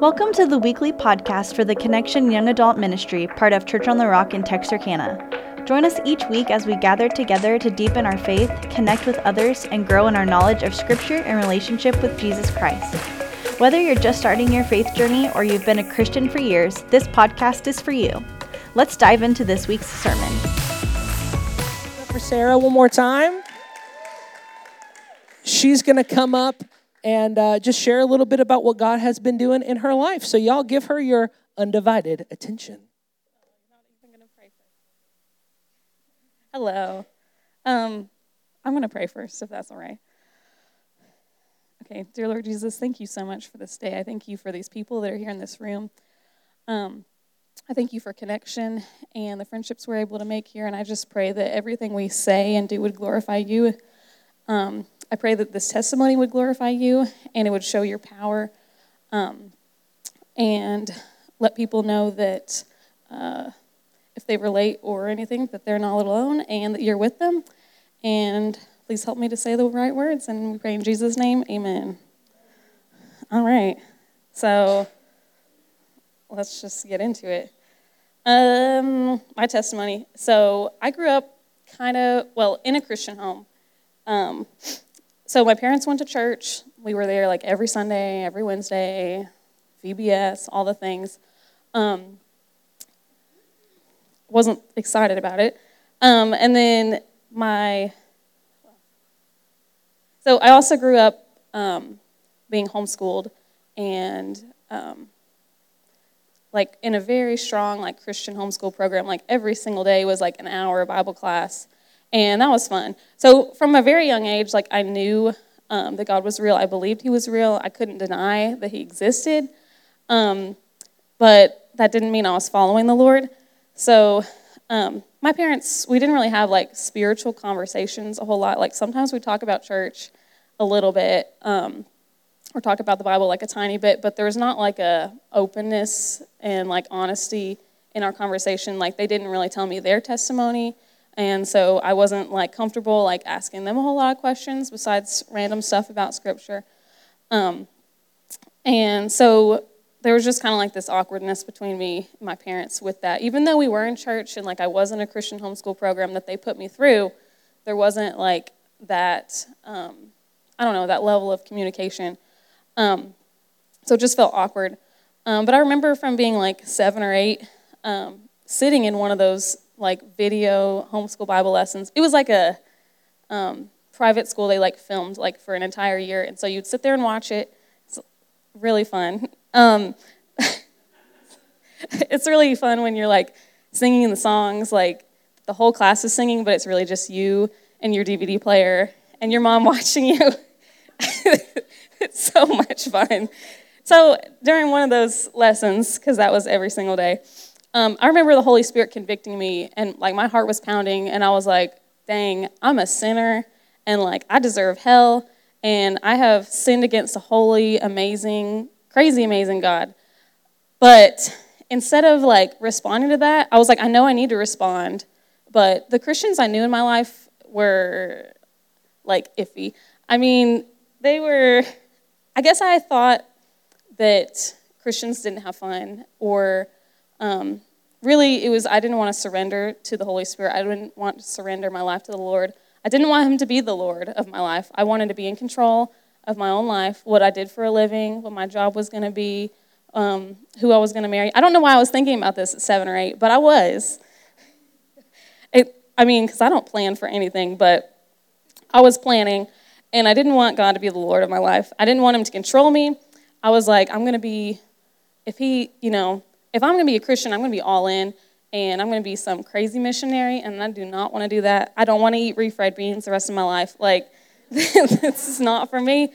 Welcome to the weekly podcast for the Connection Young Adult Ministry, part of Church on the Rock in Texarkana. Join us each week as we gather together to deepen our faith, connect with others, and grow in our knowledge of Scripture and relationship with Jesus Christ. Whether you're just starting your faith journey or you've been a Christian for years, this podcast is for you. Let's dive into this week's sermon. For Sarah, one more time. She's going to come up and uh, just share a little bit about what God has been doing in her life. So, y'all give her your undivided attention. Hello. Um, I'm going to pray first, if that's all right. Okay, dear Lord Jesus, thank you so much for this day. I thank you for these people that are here in this room. Um, I thank you for connection and the friendships we're able to make here. And I just pray that everything we say and do would glorify you. Um, I pray that this testimony would glorify you and it would show your power um, and let people know that uh, if they relate or anything, that they're not alone and that you're with them. And please help me to say the right words. And we pray in Jesus' name, amen. All right. So let's just get into it. Um, my testimony. So I grew up kind of, well, in a Christian home. Um, so my parents went to church. We were there like every Sunday, every Wednesday, VBS, all the things. Um, wasn't excited about it. Um, and then my, so I also grew up um, being homeschooled and um, like in a very strong like Christian homeschool program. Like every single day was like an hour of Bible class and that was fun. So from a very young age, like I knew um, that God was real. I believed He was real. I couldn't deny that He existed, um, but that didn't mean I was following the Lord. So um, my parents, we didn't really have like spiritual conversations a whole lot. Like sometimes we talk about church a little bit, um, or talk about the Bible like a tiny bit, but there was not like a openness and like honesty in our conversation. Like they didn't really tell me their testimony and so I wasn't like comfortable like asking them a whole lot of questions besides random stuff about scripture. Um, and so there was just kind of like this awkwardness between me and my parents with that. Even though we were in church and like I was in a Christian homeschool program that they put me through, there wasn't like that, um, I don't know, that level of communication. Um, so it just felt awkward. Um, but I remember from being like seven or eight, um, sitting in one of those like video homeschool Bible lessons. It was like a um, private school. They like filmed like for an entire year, and so you'd sit there and watch it. It's really fun. Um, it's really fun when you're like singing the songs, like the whole class is singing, but it's really just you and your DVD player and your mom watching you. it's so much fun. So during one of those lessons, because that was every single day, um, I remember the Holy Spirit convicting me, and like my heart was pounding, and I was like, dang, I'm a sinner, and like I deserve hell, and I have sinned against a holy, amazing, crazy, amazing God. But instead of like responding to that, I was like, I know I need to respond, but the Christians I knew in my life were like iffy. I mean, they were, I guess I thought that Christians didn't have fun or um, really, it was I didn't want to surrender to the Holy Spirit. I didn't want to surrender my life to the Lord. I didn't want Him to be the Lord of my life. I wanted to be in control of my own life, what I did for a living, what my job was going to be, um, who I was going to marry. I don't know why I was thinking about this at seven or eight, but I was. It, I mean, because I don't plan for anything, but I was planning, and I didn't want God to be the Lord of my life. I didn't want Him to control me. I was like, I'm going to be, if He, you know, if I'm going to be a Christian, I'm going to be all in and I'm going to be some crazy missionary, and I do not want to do that. I don't want to eat refried beans the rest of my life. Like, this is not for me.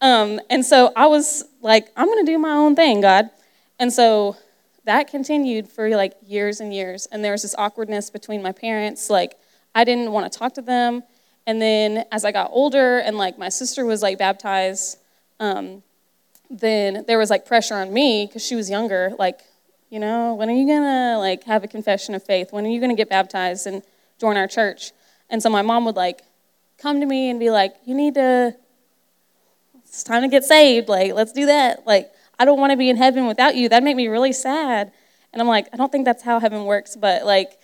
Um, and so I was like, I'm going to do my own thing, God. And so that continued for like years and years. And there was this awkwardness between my parents. Like, I didn't want to talk to them. And then as I got older and like my sister was like baptized, um, then there was like pressure on me because she was younger. Like, you know, when are you going to like have a confession of faith? When are you going to get baptized and join our church? And so my mom would like come to me and be like, you need to, it's time to get saved. Like, let's do that. Like, I don't want to be in heaven without you. That'd make me really sad. And I'm like, I don't think that's how heaven works, but like,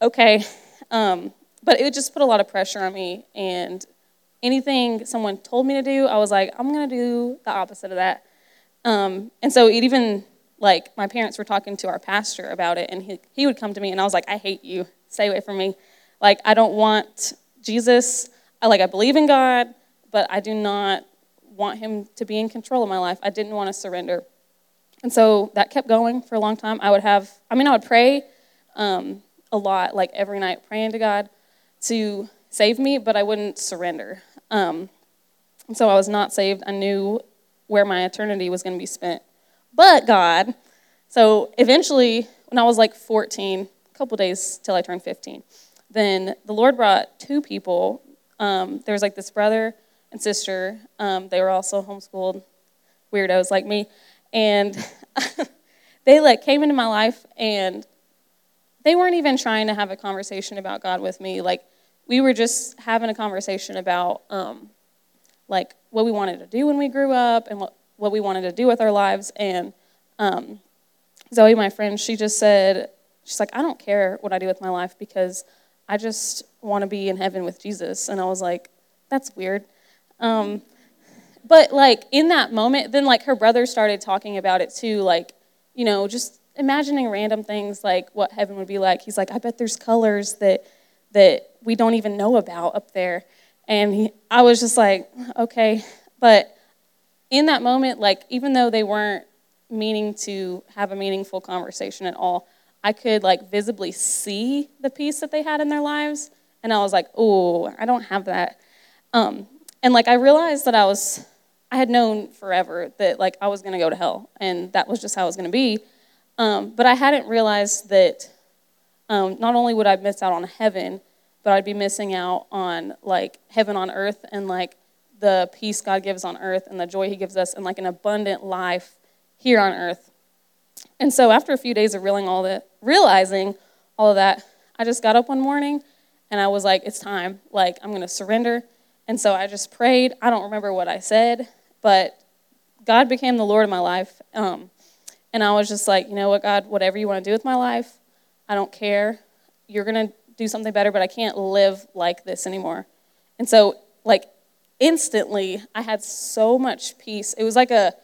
okay. Um, but it would just put a lot of pressure on me. And anything someone told me to do, I was like, I'm going to do the opposite of that. Um, and so it even, like, my parents were talking to our pastor about it, and he, he would come to me, and I was like, I hate you. Stay away from me. Like, I don't want Jesus. I, like, I believe in God, but I do not want him to be in control of my life. I didn't want to surrender. And so that kept going for a long time. I would have, I mean, I would pray um, a lot, like every night, praying to God to save me, but I wouldn't surrender. Um, and so I was not saved. I knew where my eternity was going to be spent. But God, so eventually, when I was like 14, a couple days till I turned 15, then the Lord brought two people. Um, there was like this brother and sister. Um, they were also homeschooled weirdos like me, and they like came into my life and they weren't even trying to have a conversation about God with me. Like we were just having a conversation about um, like what we wanted to do when we grew up and what, what we wanted to do with our lives. And um, Zoe, my friend, she just said, she's like, I don't care what I do with my life because I just want to be in heaven with Jesus. And I was like, that's weird. Um, but like in that moment, then like her brother started talking about it too, like, you know, just imagining random things like what heaven would be like. He's like, I bet there's colors that that we don't even know about up there. And he, I was just like, okay. But in that moment, like, even though they weren't meaning to have a meaningful conversation at all, I could like visibly see the peace that they had in their lives. And I was like, oh, I don't have that. Um, and like, I realized that I was, I had known forever that like I was going to go to hell. And that was just how it was going to be. Um, but I hadn't realized that um, not only would I miss out on heaven, but I'd be missing out on like heaven on earth and like the peace God gives on earth and the joy He gives us and like an abundant life here on earth. And so after a few days of realizing all that, realizing all of that, I just got up one morning and I was like, it's time. Like I'm going to surrender. And so I just prayed. I don't remember what I said, but God became the Lord of my life. Um, and I was just like, you know what, God, whatever you want to do with my life, I don't care. You're going to do something better, but I can't live like this anymore. And so, like, instantly, I had so much peace. It was like a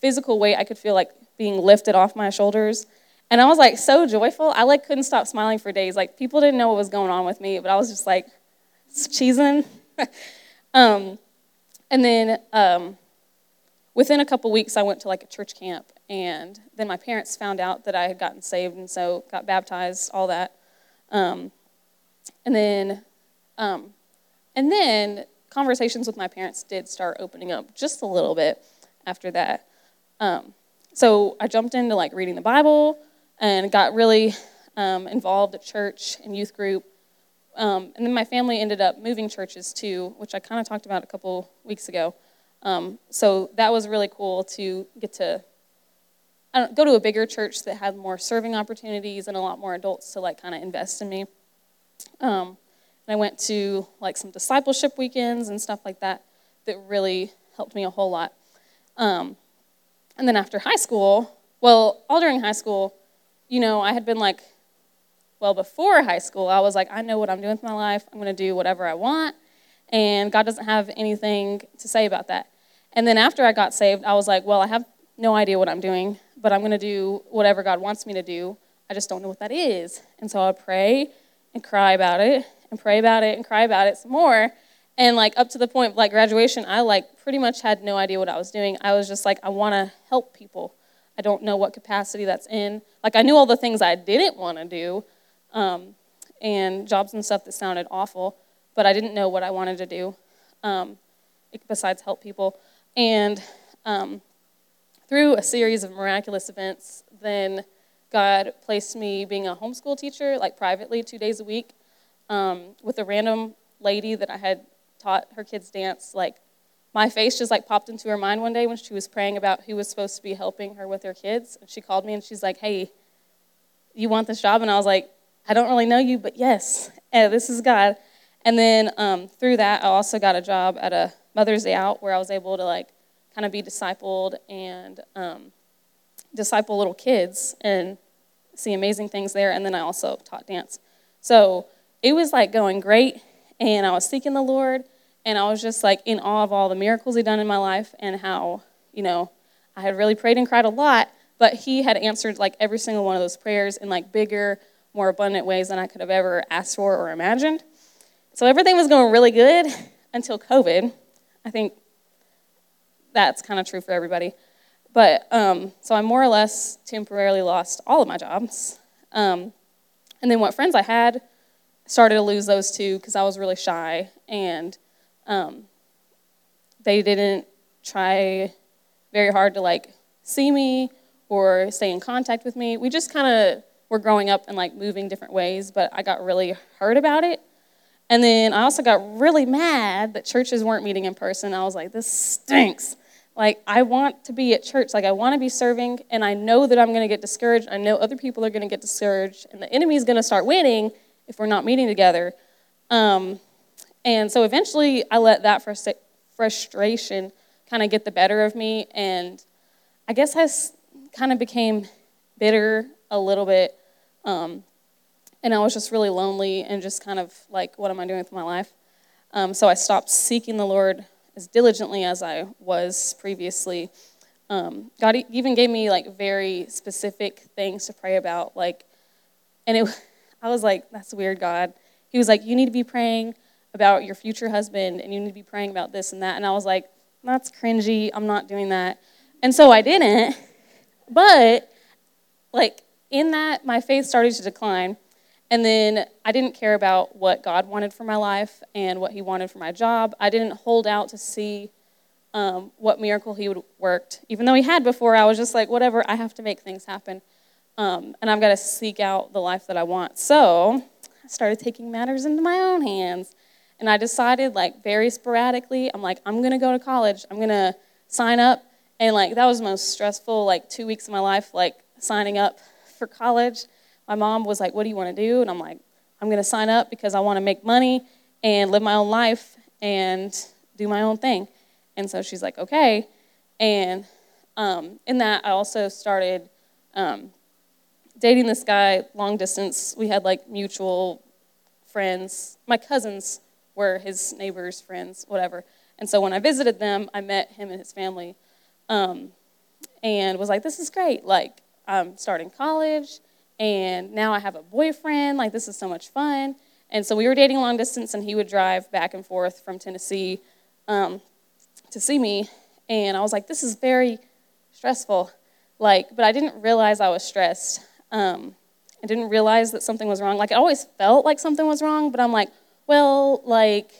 physical weight I could feel like being lifted off my shoulders. And I was like so joyful. I like couldn't stop smiling for days. Like people didn't know what was going on with me, but I was just like cheesing. um, and then um, within a couple weeks, I went to like a church camp, and then my parents found out that I had gotten saved, and so got baptized, all that. Um, and then, um, and then conversations with my parents did start opening up just a little bit after that. Um, so I jumped into like reading the Bible and got really um, involved at church and youth group. Um, and then my family ended up moving churches too, which I kind of talked about a couple weeks ago. Um, so that was really cool to get to go to a bigger church that had more serving opportunities and a lot more adults to like kind of invest in me. Um, and I went to like some discipleship weekends and stuff like that that really helped me a whole lot. Um, and then after high school, well, all during high school, you know, I had been like, well, before high school, I was like, I know what I'm doing with my life. I'm going to do whatever I want. And God doesn't have anything to say about that. And then after I got saved, I was like, well, I have no idea what I'm doing, but I'm going to do whatever God wants me to do. I just don't know what that is. And so I pray and cry about it and pray about it and cry about it some more. And like up to the point of like graduation, I like pretty much had no idea what I was doing. I was just like, I want to help people. I don't know what capacity that's in. Like I knew all the things I didn't want to do, um, and jobs and stuff that sounded awful, but I didn't know what I wanted to do um, besides help people. And um, through a series of miraculous events, then God placed me being a homeschool teacher, like privately, two days a week, um, with a random lady that I had taught her kids dance. Like, my face just like popped into her mind one day when she was praying about who was supposed to be helping her with her kids. And she called me and she's like, Hey, you want this job? And I was like, I don't really know you, but yes, and this is God. And then um, through that, I also got a job at a Mother's Day Out where I was able to like kind of be discipled and um, disciple little kids and see amazing things there. And then I also taught dance. So it was like going great. And I was seeking the Lord. And I was just like in awe of all the miracles He'd done in my life and how, you know, I had really prayed and cried a lot, but He had answered like every single one of those prayers in like bigger, more abundant ways than I could have ever asked for or imagined. So everything was going really good until COVID. I think that's kind of true for everybody. But um, so I more or less temporarily lost all of my jobs. Um, and then what friends I had started to lose those too because I was really shy and um, they didn't try very hard to like see me or stay in contact with me. We just kind of were growing up and like moving different ways, but I got really hurt about it. And then I also got really mad that churches weren't meeting in person. I was like, this stinks. Like, I want to be at church. Like, I want to be serving, and I know that I'm going to get discouraged. I know other people are going to get discouraged, and the enemy is going to start winning if we're not meeting together. Um, and so eventually, I let that frustration kind of get the better of me, and I guess I kind of became bitter a little bit. Um, and I was just really lonely and just kind of like, what am I doing with my life? Um, so I stopped seeking the Lord as diligently as I was previously. Um, God even gave me like very specific things to pray about, like, and it, I was like, that's weird, God. He was like, you need to be praying about your future husband, and you need to be praying about this and that. And I was like, that's cringy. I'm not doing that. And so I didn't. But like in that, my faith started to decline. And then I didn't care about what God wanted for my life and what He wanted for my job. I didn't hold out to see um, what miracle He would worked. Even though He had before, I was just like, whatever, I have to make things happen. Um, and I've got to seek out the life that I want. So I started taking matters into my own hands. And I decided, like, very sporadically, I'm like, I'm going to go to college. I'm going to sign up. And, like, that was the most stressful, like, two weeks of my life, like, signing up for college my mom was like, What do you want to do? And I'm like, I'm going to sign up because I want to make money and live my own life and do my own thing. And so she's like, Okay. And um, in that, I also started um, dating this guy long distance. We had like mutual friends. My cousins were his neighbors' friends, whatever. And so when I visited them, I met him and his family um, and was like, This is great. Like, I'm starting college and now I have a boyfriend. Like, this is so much fun. And so we were dating long distance, and he would drive back and forth from Tennessee um, to see me. And I was like, this is very stressful. Like, but I didn't realize I was stressed. Um, I didn't realize that something was wrong. Like, it always felt like something was wrong, but I'm like, well, like,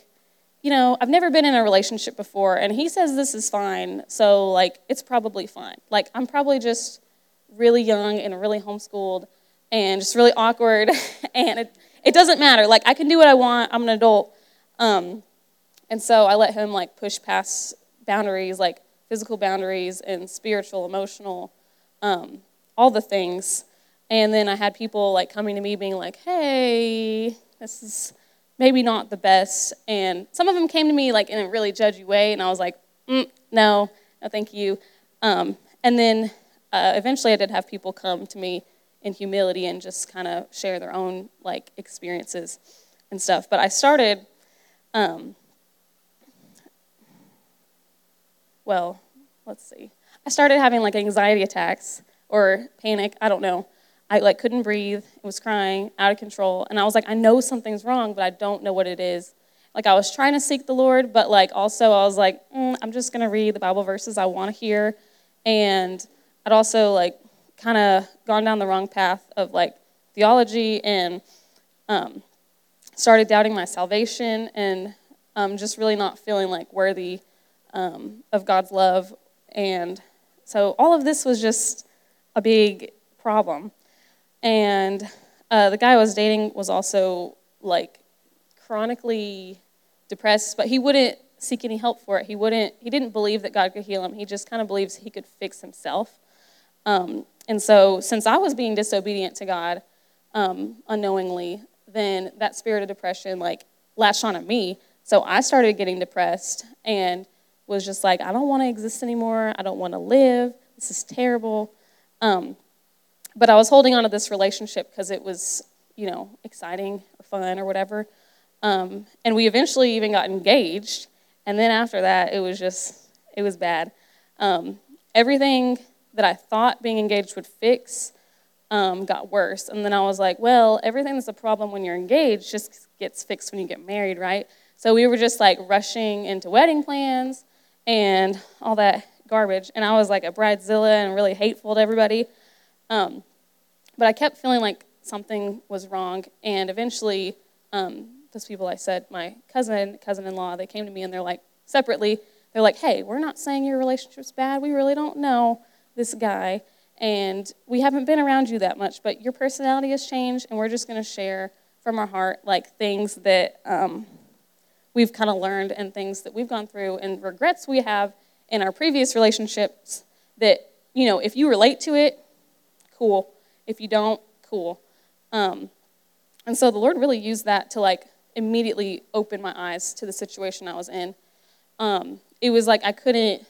you know, I've never been in a relationship before, and he says this is fine, so, like, it's probably fine. Like, I'm probably just really young and really homeschooled and just really awkward. and it, it doesn't matter. Like, I can do what I want. I'm an adult. Um, and so I let him, like, push past boundaries, like physical boundaries and spiritual, emotional, um, all the things. And then I had people, like, coming to me being like, hey, this is maybe not the best. And some of them came to me, like, in a really judgy way. And I was like, mm, no, no, thank you. Um, and then uh, eventually I did have people come to me in humility and just kind of share their own like experiences and stuff. But I started, um, well, let's see. I started having like anxiety attacks or panic. I don't know. I like couldn't breathe. I was crying, out of control, and I was like, I know something's wrong, but I don't know what it is. Like I was trying to seek the Lord, but like also I was like, mm, I'm just gonna read the Bible verses I want to hear, and I'd also like kind of gone down the wrong path of like theology and um, started doubting my salvation and um, just really not feeling like worthy um, of God's love. And so all of this was just a big problem. And uh, the guy I was dating was also like chronically depressed, but he wouldn't seek any help for it. He wouldn't. He didn't believe that God could heal him. He just kind of believes he could fix himself. Um, and so, since I was being disobedient to God um, unknowingly, then that spirit of depression like latched on at me. So I started getting depressed and was just like, I don't want to exist anymore. I don't want to live. This is terrible. Um, but I was holding on to this relationship because it was, you know, exciting or fun or whatever. Um, and we eventually even got engaged. And then after that, it was just, it was bad. Um, everything that I thought being engaged would fix um, got worse. And then I was like, well, everything that's a problem when you're engaged just gets fixed when you get married, right? So we were just like rushing into wedding plans and all that garbage. And I was like a bridezilla and really hateful to everybody. Um, but I kept feeling like something was wrong. And eventually, um, those people I said, my cousin, cousin in law, they came to me and they're like, separately, they're like, hey, we're not saying your relationship's bad. We really don't know this guy. And we haven't been around you that much, but your personality has changed. And we're just going to share from our heart, like things that um, we've kind of learned and things that we've gone through and regrets we have in our previous relationships that, you know, if you relate to it, cool. If you don't, cool. Um, and so the Lord really used that to like immediately open my eyes to the situation I was in. Um, it was like I couldn't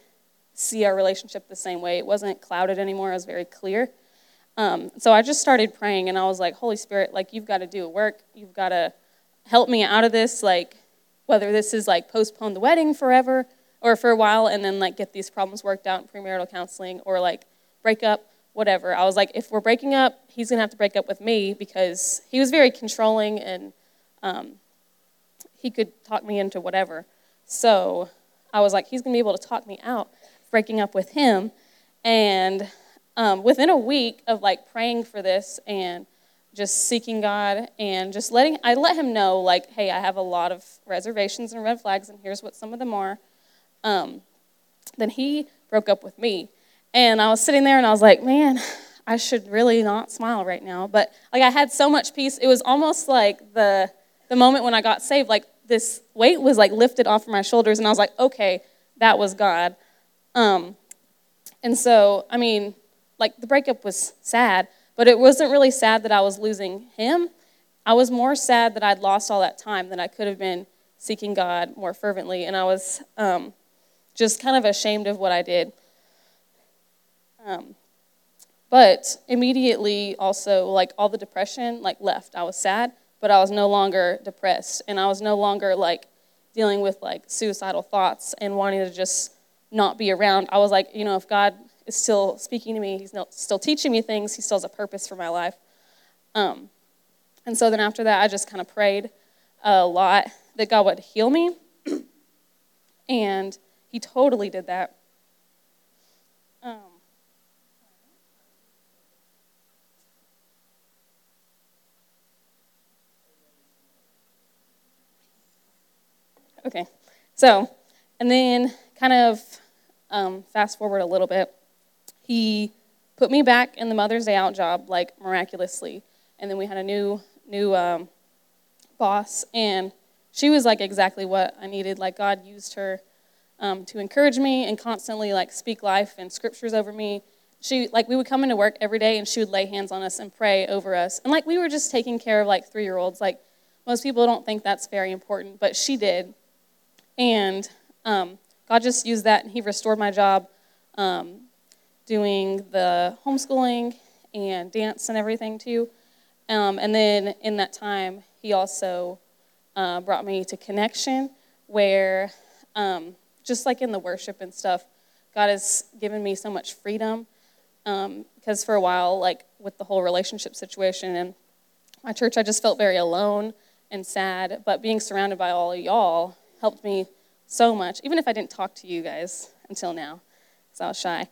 see our relationship the same way. It wasn't clouded anymore. It was very clear. Um, so I just started praying, and I was like, Holy Spirit, like you've got to do a work. You've got to help me out of this. Like whether this is like postpone the wedding forever or for a while, and then like get these problems worked out in premarital counseling, or like break up, whatever. I was like, if we're breaking up, he's gonna have to break up with me because he was very controlling and um, he could talk me into whatever. So I was like, he's gonna be able to talk me out breaking up with him. And um, within a week of like praying for this and just seeking God and just letting, I let him know, like, hey, I have a lot of reservations and red flags, and here's what some of them are. Um, then he broke up with me. And I was sitting there and I was like, man, I should really not smile right now. But like I had so much peace. It was almost like the the moment when I got saved, like this weight was like lifted off of my shoulders, and I was like, okay, that was God. Um, and so, I mean, like the breakup was sad, but it wasn't really sad that I was losing him. I was more sad that I'd lost all that time, that I could have been seeking God more fervently, and I was um, just kind of ashamed of what I did. Um, but immediately, also, like all the depression, like left. I was sad, but I was no longer depressed, and I was no longer like dealing with like suicidal thoughts and wanting to just not be around, I was like, you know, if God is still speaking to me, He's still teaching me things, He still has a purpose for my life. Um, and so then after that, I just kind of prayed a lot that God would heal me. and He totally did that. Okay, so, and then kind of um, fast forward a little bit, he put me back in the Mother's Day out job like miraculously, and then we had a new new um, boss, and she was like exactly what I needed. Like God used her um, to encourage me and constantly like speak life and scriptures over me. She like we would come into work every day, and she would lay hands on us and pray over us, and like we were just taking care of like three year olds. Like most people don't think that's very important, but she did, and um, God just used that and He restored my job um, doing the homeschooling and dance and everything too. Um, and then in that time, He also uh, brought me to Connection, where um, just like in the worship and stuff, God has given me so much freedom. because um, for a while, like with the whole relationship situation and my church, I just felt very alone and sad. But being surrounded by all of y'all helped me so much, even if I didn't talk to you guys until now, because I was shy.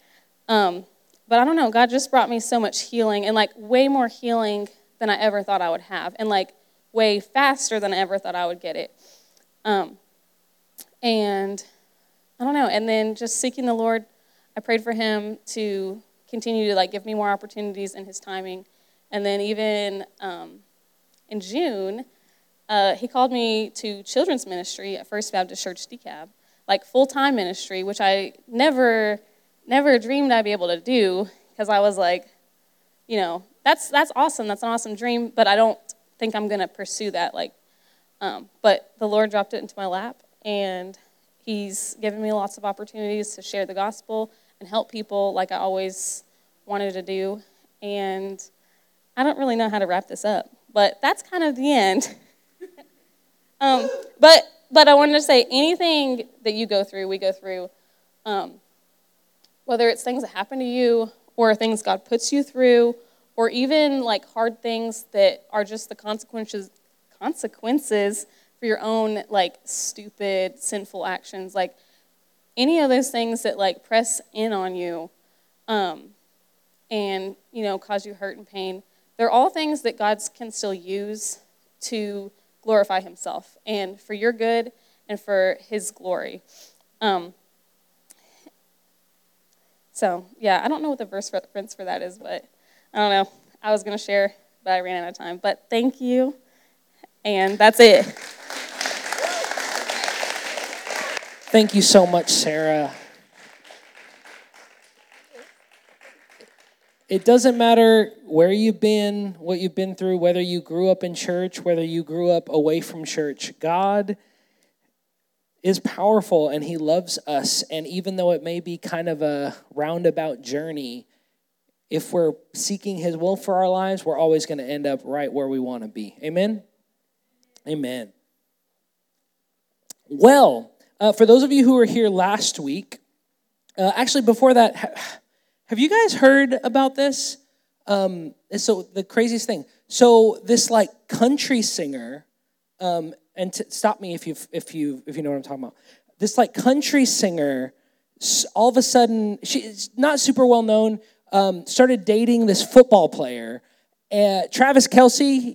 Um, but I don't know, God just brought me so much healing and like way more healing than I ever thought I would have, and like way faster than I ever thought I would get it. Um, and I don't know, and then just seeking the Lord, I prayed for Him to continue to like give me more opportunities in His timing. And then even um, in June, uh, he called me to children's ministry at First Baptist Church DeKalb, like full time ministry, which I never, never dreamed I'd be able to do because I was like, you know, that's that's awesome. That's an awesome dream, but I don't think I'm gonna pursue that. Like, um, but the Lord dropped it into my lap, and He's given me lots of opportunities to share the gospel and help people, like I always wanted to do. And I don't really know how to wrap this up, but that's kind of the end. um, but but I wanted to say anything that you go through, we go through, um, whether it's things that happen to you or things God puts you through, or even like hard things that are just the consequences consequences for your own like stupid sinful actions like any of those things that like press in on you um, and you know cause you hurt and pain they're all things that god can still use to glorify himself and for your good and for his glory. Um, so yeah i don't know what the verse reference for that is but i don't know. I was going to share but i ran out of time. But thank you and that's it. Thank you so much, Sarah. It doesn't matter where you've been, what you've been through, whether you grew up in church, whether you grew up away from church. God is powerful and He loves us. And even though it may be kind of a roundabout journey, if we're seeking His will for our lives, we're always going to end up right where we want to be. Amen? Amen. Well, uh, for those of you who were here last week, uh, actually, before that, have you guys heard about this? Um, so, the craziest thing. So, this like country singer, um, and t- stop me if you if you if you know what I'm talking about. This like country singer, all of a sudden, she's not super well known. Um, started dating this football player, uh, Travis Kelce,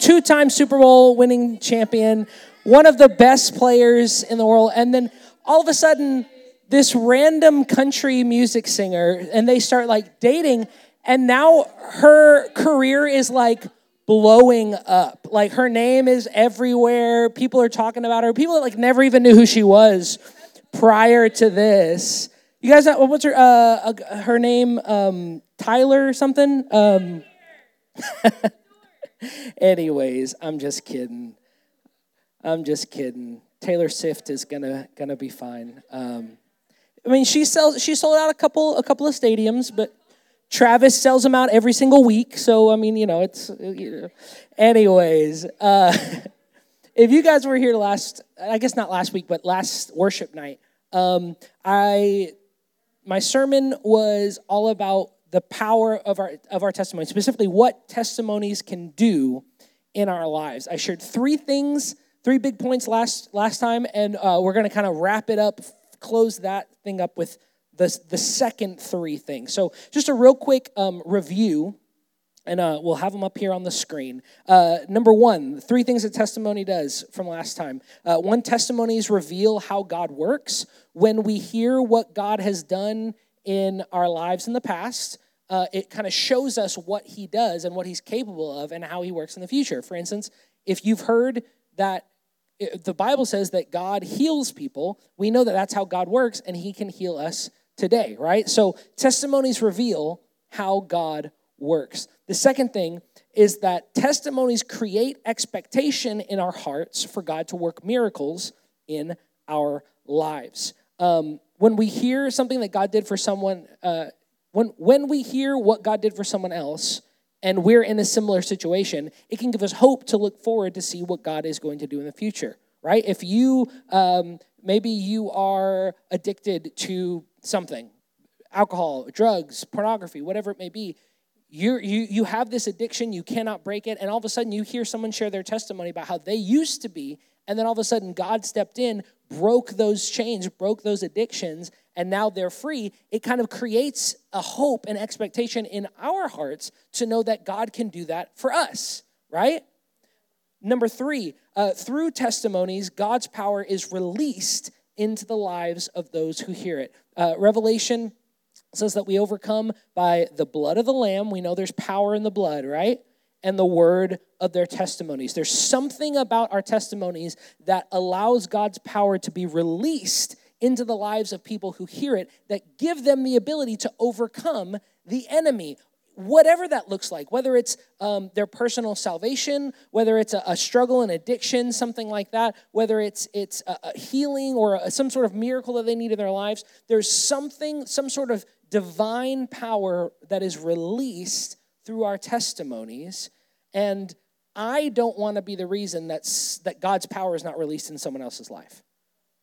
two-time Super Bowl winning champion, one of the best players in the world. And then all of a sudden, this random country music singer, and they start like dating, and now her career is like blowing up. Like her name is everywhere. People are talking about her. People like never even knew who she was prior to this. You guys, know, what's her uh, uh, her name? Um, Tyler or something. Um, anyways, I'm just kidding. I'm just kidding. Taylor Swift is gonna gonna be fine. Um, I mean, she sells. She sold out a couple a couple of stadiums, but Travis sells them out every single week. So I mean, you know, it's. You know. Anyways, uh, if you guys were here last, I guess not last week, but last worship night, um, I my sermon was all about the power of our of our testimony, specifically what testimonies can do in our lives. I shared three things three big points last last time, and uh, we're going to kind of wrap it up, close that thing up with the the second three things. So just a real quick um, review. And uh, we'll have them up here on the screen. Uh, number one, three things that testimony does from last time. Uh, one, testimonies reveal how God works. When we hear what God has done in our lives in the past, uh, it kind of shows us what he does and what he's capable of and how he works in the future. For instance, if you've heard that the Bible says that God heals people. We know that that's how God works, and He can heal us today, right? So testimonies reveal how God works. The second thing is that testimonies create expectation in our hearts for God to work miracles in our lives. Um, when we hear something that God did for someone, uh, when, when we hear what God did for someone else, and we're in a similar situation, it can give us hope to look forward to see what God is going to do in the future, right? If you, um, maybe you are addicted to something, alcohol, drugs, pornography, whatever it may be, you you, you have this addiction, you cannot break it, and all of a sudden you hear someone share their testimony about how they used to be, and then all of a sudden God stepped in, broke those chains, broke those addictions, and now they're free, it kind of creates a hope and expectation in our hearts to know that God can do that for us, right? Number three, uh, through testimonies, God's power is released into the lives of those who hear it. Uh, Revelation says that we overcome by the blood of the Lamb. We know there's power in the blood, right? And the word of their testimonies. There's something about our testimonies that allows God's power to be released into the lives of people who hear it that give them the ability to overcome the enemy whatever that looks like, whether it's um, their personal salvation, whether it's a, a, struggle and addiction, something like that, whether it's it's a, a healing or a, some sort of miracle that they need in their lives. There's something, some sort of divine power that is released through our testimonies. And I don't want to be the reason that's, that God's power is not released in someone else's life.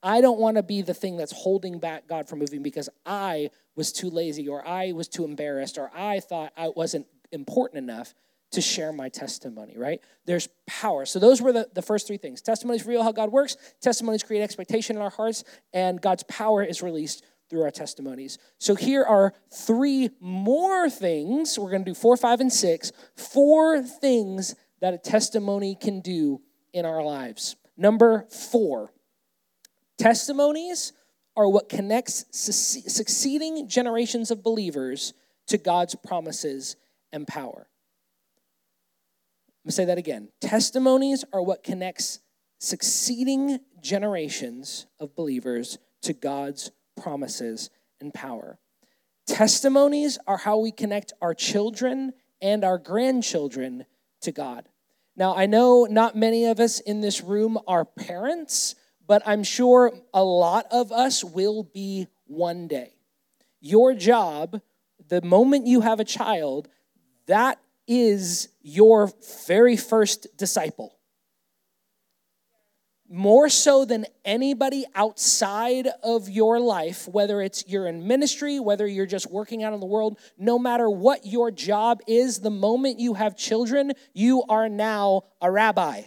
I don't want to be the thing that's holding back God from moving because I was too lazy or I was too embarrassed or I thought I wasn't important enough to share my testimony, right? There's power. So those were the, the first three things. Testimonies reveal how God works, testimonies create expectation in our hearts, and God's power is released through our testimonies. So here are three more things. We're going to do four, five, and six. Four things that a testimony can do in our lives. Number four, testimonies are what connects succeeding generations of believers to God's promises and power. I'm going to say that again. Testimonies are what connects succeeding generations of believers to God's promises and power. Testimonies are how we connect our children and our grandchildren to God. Now, I know not many of us in this room are parents, but I'm sure a lot of us will be one day. Your job, the moment you have a child, that is your very first disciple more so than anybody outside of your life, whether it's you're in ministry, whether you're just working out in the world, no matter what your job is, the moment you have children, you are now a rabbi.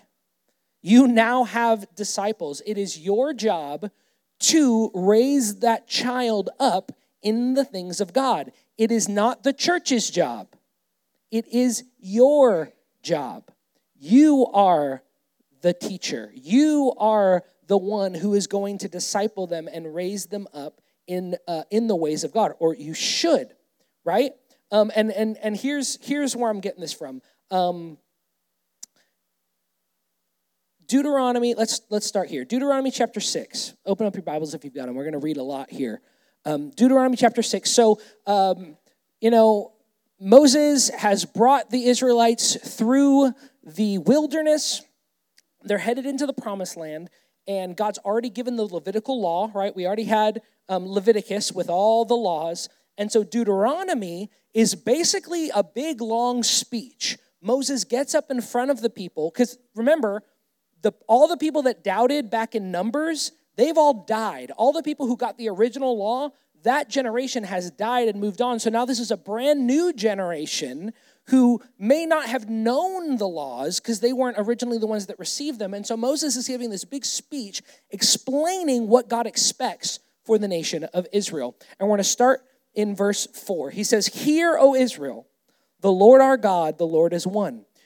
You now have disciples. It is your job to raise that child up in the things of God. It is not the church's job, it is your job. You are the teacher. You are the one who is going to disciple them and raise them up in, uh, in the ways of God, or you should, right? Um, and and and here's here's where I'm getting this from. Um, Deuteronomy. Let's let's start here. Deuteronomy chapter six. Open up your Bibles if you've got them. We're going to read a lot here. Um, Deuteronomy chapter six. So um, you know Moses has brought the Israelites through the wilderness they're headed into the promised land, and God's already given the Levitical law, right? We already had um, Leviticus with all the laws. And so Deuteronomy is basically a big, long speech. Moses gets up in front of the people, because remember, the, all the people that doubted back in Numbers, they've all died. All the people who got the original law, that generation has died and moved on. So now this is a brand new generation who may not have known the laws because they weren't originally the ones that received them. And so Moses is giving this big speech explaining what God expects for the nation of Israel. And we're going to start in verse 4. He says, Hear, O Israel, the Lord our God, the Lord is one.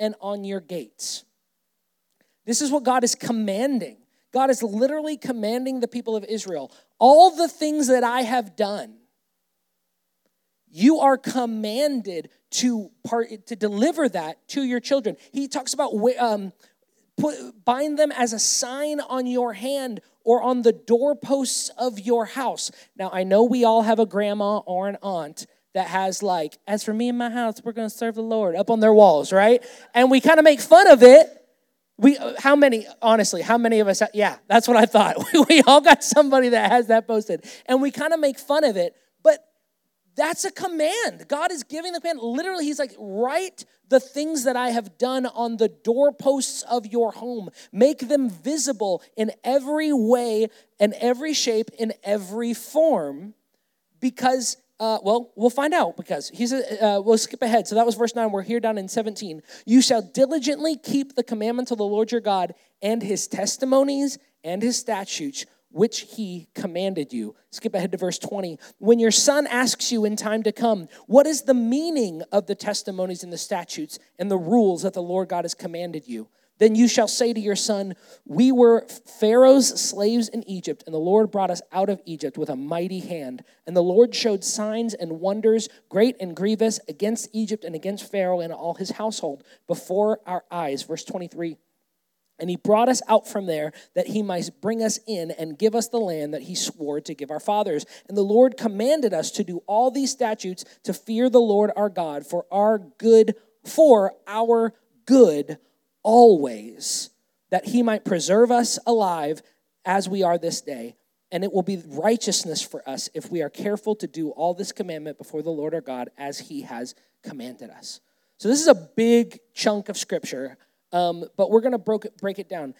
and on your gates. This is what God is commanding. God is literally commanding the people of Israel all the things that I have done you are commanded to part to deliver that to your children he talks about um, put, bind them as a sign on your hand or on the doorposts of your house now i know we all have a grandma or an aunt that has like as for me and my house we're going to serve the lord up on their walls right and we kind of make fun of it we uh, how many honestly how many of us yeah that's what i thought we all got somebody that has that posted and we kind of make fun of it but that's a command. God is giving the command. Literally, He's like, write the things that I have done on the doorposts of your home. Make them visible in every way and every shape, in every form. Because, uh, well, we'll find out because he's, a, uh, we'll skip ahead. So that was verse 9. We're here down in 17. You shall diligently keep the commandments of the Lord your God and his testimonies and his statutes which he commanded you. Skip ahead to verse 20. When your son asks you in time to come, what is the meaning of the testimonies and the statutes and the rules that the Lord God has commanded you? Then you shall say to your son, We were Pharaoh's slaves in Egypt, and the Lord brought us out of Egypt with a mighty hand. And the Lord showed signs and wonders, great and grievous, against Egypt and against Pharaoh and all his household before our eyes. Verse 23. And he brought us out from there that he might bring us in and give us the land that he swore to give our fathers. And the Lord commanded us to do all these statutes to fear the Lord our God for our good, for our good always, that he might preserve us alive as we are this day. And it will be righteousness for us if we are careful to do all this commandment before the Lord our God as he has commanded us. So, this is a big chunk of scripture, um, but we're going to break it down.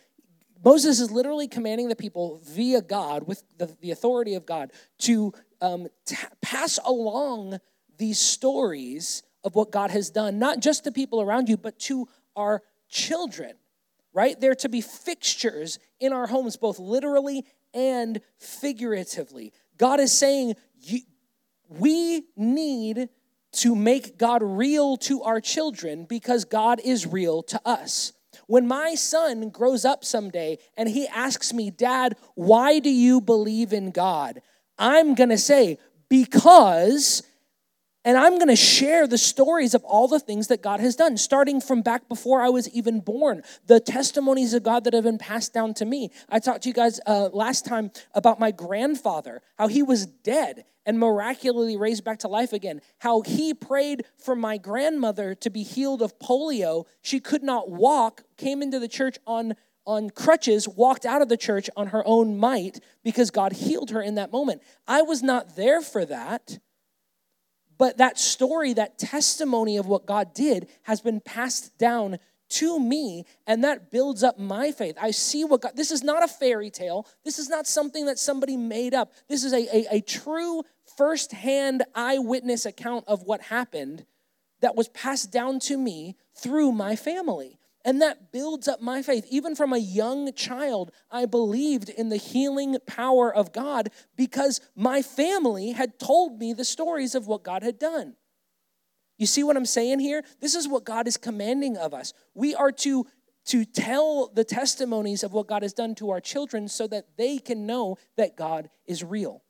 Moses is literally commanding the people via God, with the, the authority of God, to um, t- pass along these stories of what God has done, not just to people around you, but to our children, right? They're to be fixtures in our homes, both literally and figuratively. God is saying, we need to make God real to our children because God is real to us. When my son grows up someday and he asks me, Dad, why do you believe in God? I'm gonna say, because and I'm going to share the stories of all the things that God has done, starting from back before I was even born, the testimonies of God that have been passed down to me. I talked to you guys uh, last time about my grandfather, how he was dead and miraculously raised back to life again, how he prayed for my grandmother to be healed of polio. She could not walk, came into the church on on crutches, walked out of the church on her own might because God healed her in that moment. I was not there for that. But that story, that testimony of what God did, has been passed down to me, and that builds up my faith. I see what God, this is not a fairy tale. This is not something that somebody made up. This is a, a, a true firsthand eyewitness account of what happened that was passed down to me through my family. And that builds up my faith. Even from a young child, I believed in the healing power of God because my family had told me the stories of what God had done. You see what I'm saying here? This is what God is commanding of us. We are to, to tell the testimonies of what God has done to our children so that they can know that God is real.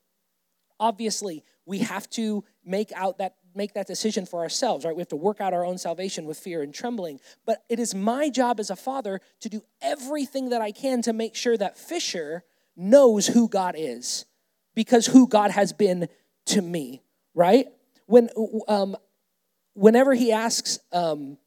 Obviously, we have to make out that make that decision for ourselves, right? We have to work out our own salvation with fear and trembling. But it is my job as a father to do everything that I can to make sure that Fisher knows who God is because who God has been to me, right? When um, whenever he asks, um,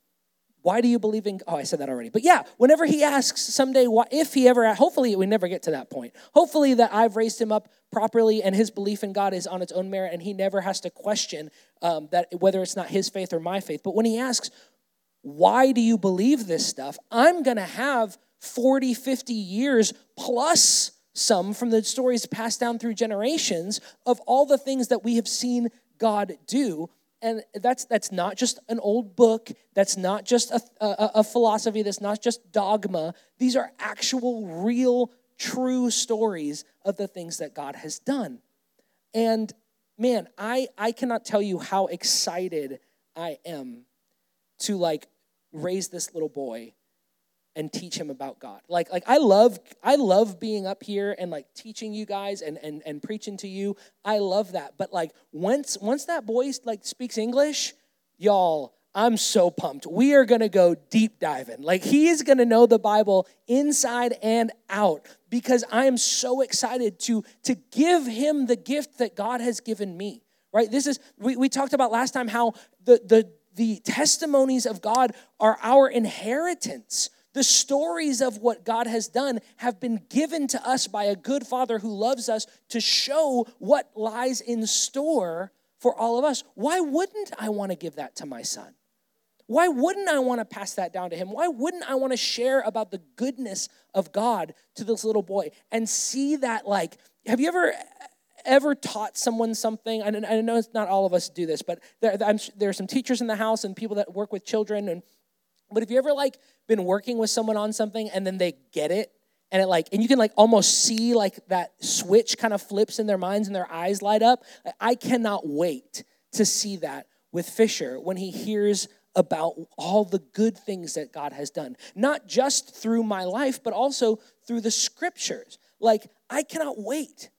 why do you believe in oh i said that already. But yeah whenever he asks someday if he ever hopefully we never get to that point. Hopefully that i've raised him up properly and his belief in god is on its own merit and he never has to question um, that whether it's not his faith or my faith. But when he asks why do you believe this stuff? I'm to have 40 50 years plus some from the stories passed down through generations of all the things that we have seen god do and that's that's not just an old book. That's not just a, a, a, philosophy. That's not just dogma. These are actual real true stories of the things that god has done. And man i i cannot tell you how excited i am to like raise this little boy and teach him about God. Like, like I love, I love being up here and like teaching you guys and, and, and preaching to you. I love that. But like once once that boy like speaks English, y'all, I'm so pumped. We are gonna go deep diving. Like he is gonna know the Bible inside and out because I am so excited to, to give him the gift that God has given me. Right? This is we, we talked about last time how the the the testimonies of God are our inheritance the stories of what God has done have been given to us by a good father who loves us to show what lies in store for all of us. Why wouldn't I want to give that to my son? Why wouldn't I want to pass that down to him? Why wouldn't I want to share about the goodness of God to this little boy and see that like have you ever ever taught someone something? I know it's not all of us do this, but there, there are some teachers in the house and people that work with children and but if you ever like been working with someone on something and then they get it and it like and you can like almost see like that switch kind of flips in their minds and their eyes light up, I cannot wait to see that with Fisher when he hears about all the good things that God has done, not just through my life, but also through the scriptures. Like, I cannot wait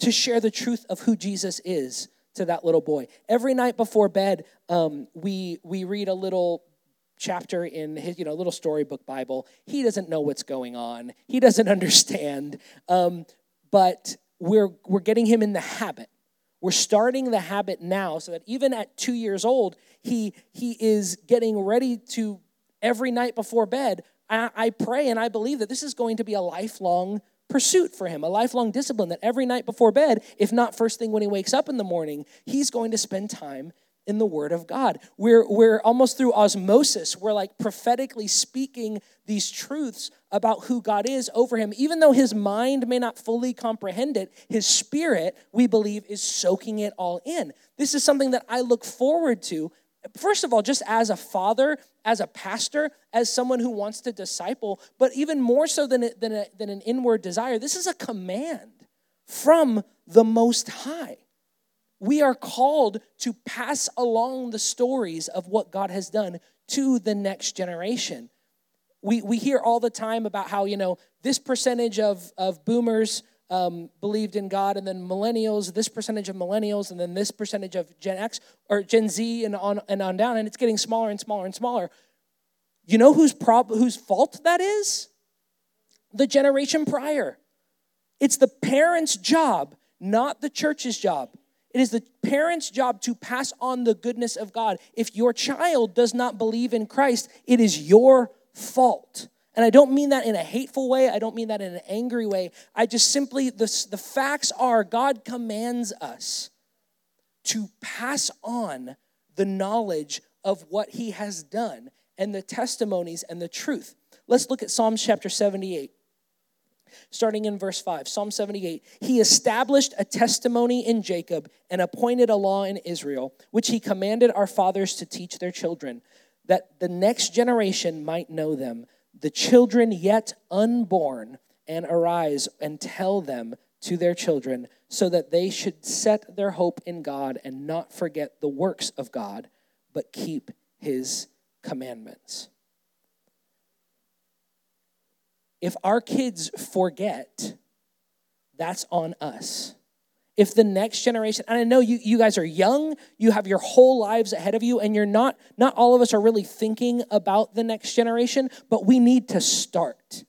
to share the truth of who Jesus is to that little boy. Every night before bed, um, we, we read a little chapter in his, you know, little storybook Bible. He doesn't know what's going on. He doesn't understand. Um, but we're, we're getting him in the habit we're starting the habit now so that even at two years old, he, he is getting ready to every night before bed. I, I pray and I believe that this is going to be a lifelong pursuit for him, a lifelong discipline that every night before bed, if not first thing when he wakes up in the morning, he's going to spend time in the Word of God. We're, we're almost through osmosis, we're like prophetically speaking these truths about who God is over him. Even though his mind may not fully comprehend it, his spirit, we believe, is soaking it all in. This is something that I look forward to. First of all, just as a father, as a pastor, as someone who wants to disciple, but even more so than, than, a, than an inward desire, this is a command from the Most High we are called to pass along the stories of what God has done to the next generation. We, we hear all the time about how, you know, this percentage of, of boomers um, believed in God, and then millennials, this percentage of millennials, and then this percentage of Gen X or Gen Z, and on and on down, and it's getting smaller and smaller and smaller. You know whose prob- whose fault that is? The generation prior. It's the parents' job, not the church's job. It is the parent's job to pass on the goodness of God. If your child does not believe in Christ, it is your fault. And I don't mean that in a hateful way. I don't mean that in an angry way. I just simply, the, the facts are God commands us to pass on the knowledge of what he has done and the testimonies and the truth. Let's look at Psalms chapter 78 starting in verse 5. Psalm 78 He established a testimony in Jacob and appointed a law in Israel, which he commanded our fathers to teach their children, that the next generation might know them, the children yet unborn, and arise and tell them to their children, so that they should set their hope in God and not forget the works of God, but keep his commandments if our kids forget, that's on us. If the next generation, and I know you, you guys are young, you have your whole lives ahead of you, and you're not, not all of us are really thinking about the next generation, but we need to start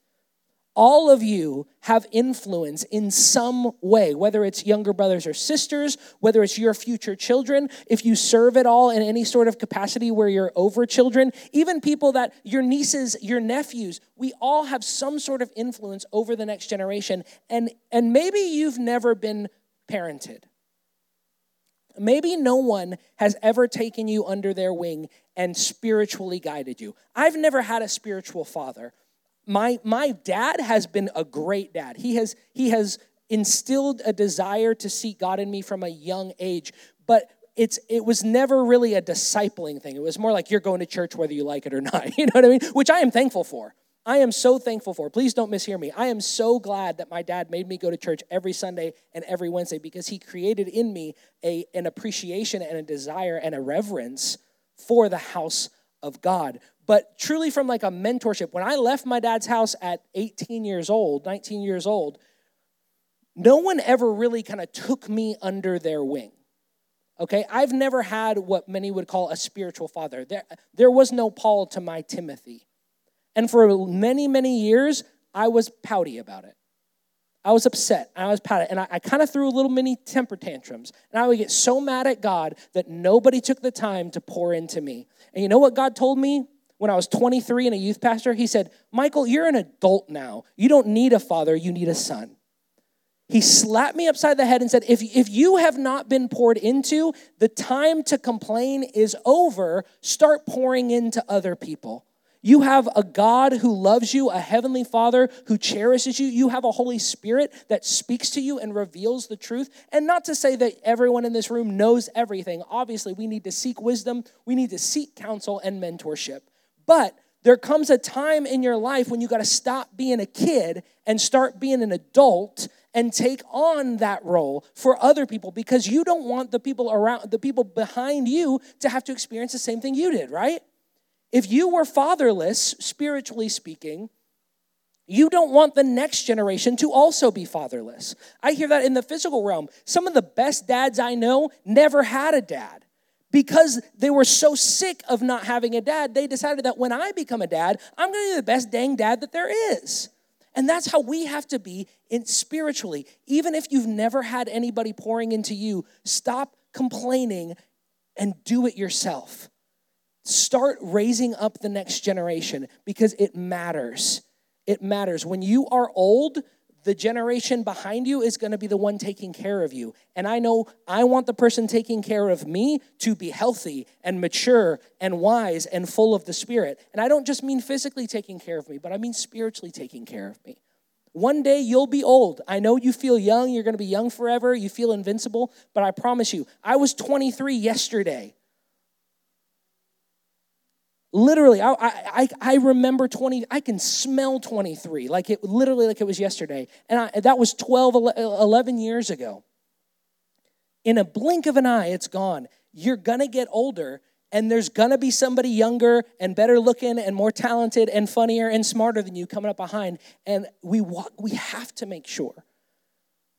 all of you have influence in some way, whether it's younger brothers or sisters, whether it's your future children, if you serve at all in any sort of capacity where you're over children, even people that your nieces, your nephews, we all have some sort of influence over the next generation. And, and maybe you've never been parented. Maybe no one has ever taken you under their wing and spiritually guided you. I've never had a spiritual father my my dad has been a great dad. He has he has instilled a desire to seek God in me from a young age, but it's it was never really a discipling thing. It was more like you're going to church whether you like it or not. You know what I mean? Which I am thankful for. I am so thankful for. Please don't mishear me. I am so glad that my dad made me go to church every Sunday and every Wednesday because he created in me a, an appreciation and a desire and a reverence for the house of God but truly from like a mentorship. When I left my dad's house at 18 years old, 19 years old, no one ever really kind of took me under their wing. Okay, I've never had what many would call a spiritual father. There, there was no Paul to my Timothy. And for many, many years, I was pouty about it. I was upset. I was pouty. And I, I kind of threw a little mini temper tantrums. And I would get so mad at God that nobody took the time to pour into me. And you know what God told me when I was 23 and a youth pastor, he said, Michael, you're an adult now. You don't need a father, you need a son. He slapped me upside the head and said, if, if you have not been poured into, the time to complain is over. Start pouring into other people. You have a God who loves you, a heavenly Father who cherishes you. You have a Holy Spirit that speaks to you and reveals the truth. And not to say that everyone in this room knows everything. Obviously, we need to seek wisdom, we need to seek counsel and mentorship. But there comes a time in your life when you got to stop being a kid and start being an adult and take on that role for other people because you don't want the people around the people behind you to have to experience the same thing you did, right? If you were fatherless, spiritually speaking, you don't want the next generation to also be fatherless. I hear that in the physical realm. Some of the best dads I know never had a dad. Because they were so sick of not having a dad, they decided that when I become a dad, I'm gonna be the best dang dad that there is. And that's how we have to be in spiritually. Even if you've never had anybody pouring into you, stop complaining and do it yourself. Start raising up the next generation because it matters. It matters. When you are old, the generation behind you is going to be the one taking care of you. And I know I want the person taking care of me to be healthy and mature and wise and full of the Spirit. And I don't just mean physically taking care of me, but I mean spiritually taking care of me. One day you'll be old. I know you feel young, you're going to be young forever, you feel invincible, but I promise you, I was 23 yesterday. Literally, I, I, I remember 20, I can smell 23, like it literally like it was yesterday. And I, that was 12, 11 years ago. In a blink of an eye, it's gone. You're gonna get older, and there's gonna be somebody younger and better looking and more talented and funnier and smarter than you coming up behind. And we, walk, we have to make sure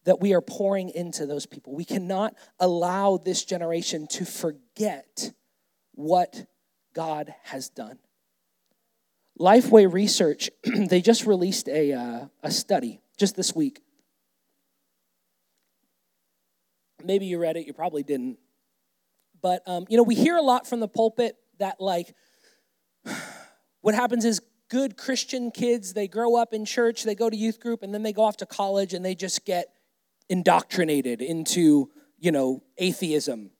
that we are pouring into those people. We cannot allow this generation to forget what God has done. Lifeway Research, they just released a, uh, a study just this week. Maybe you read it, you probably didn't. But, um, you know, we hear a lot from the pulpit that, like, what happens is good Christian kids, they grow up in church, they go to youth group, and then they go off to college and they just get indoctrinated into, you know, atheism.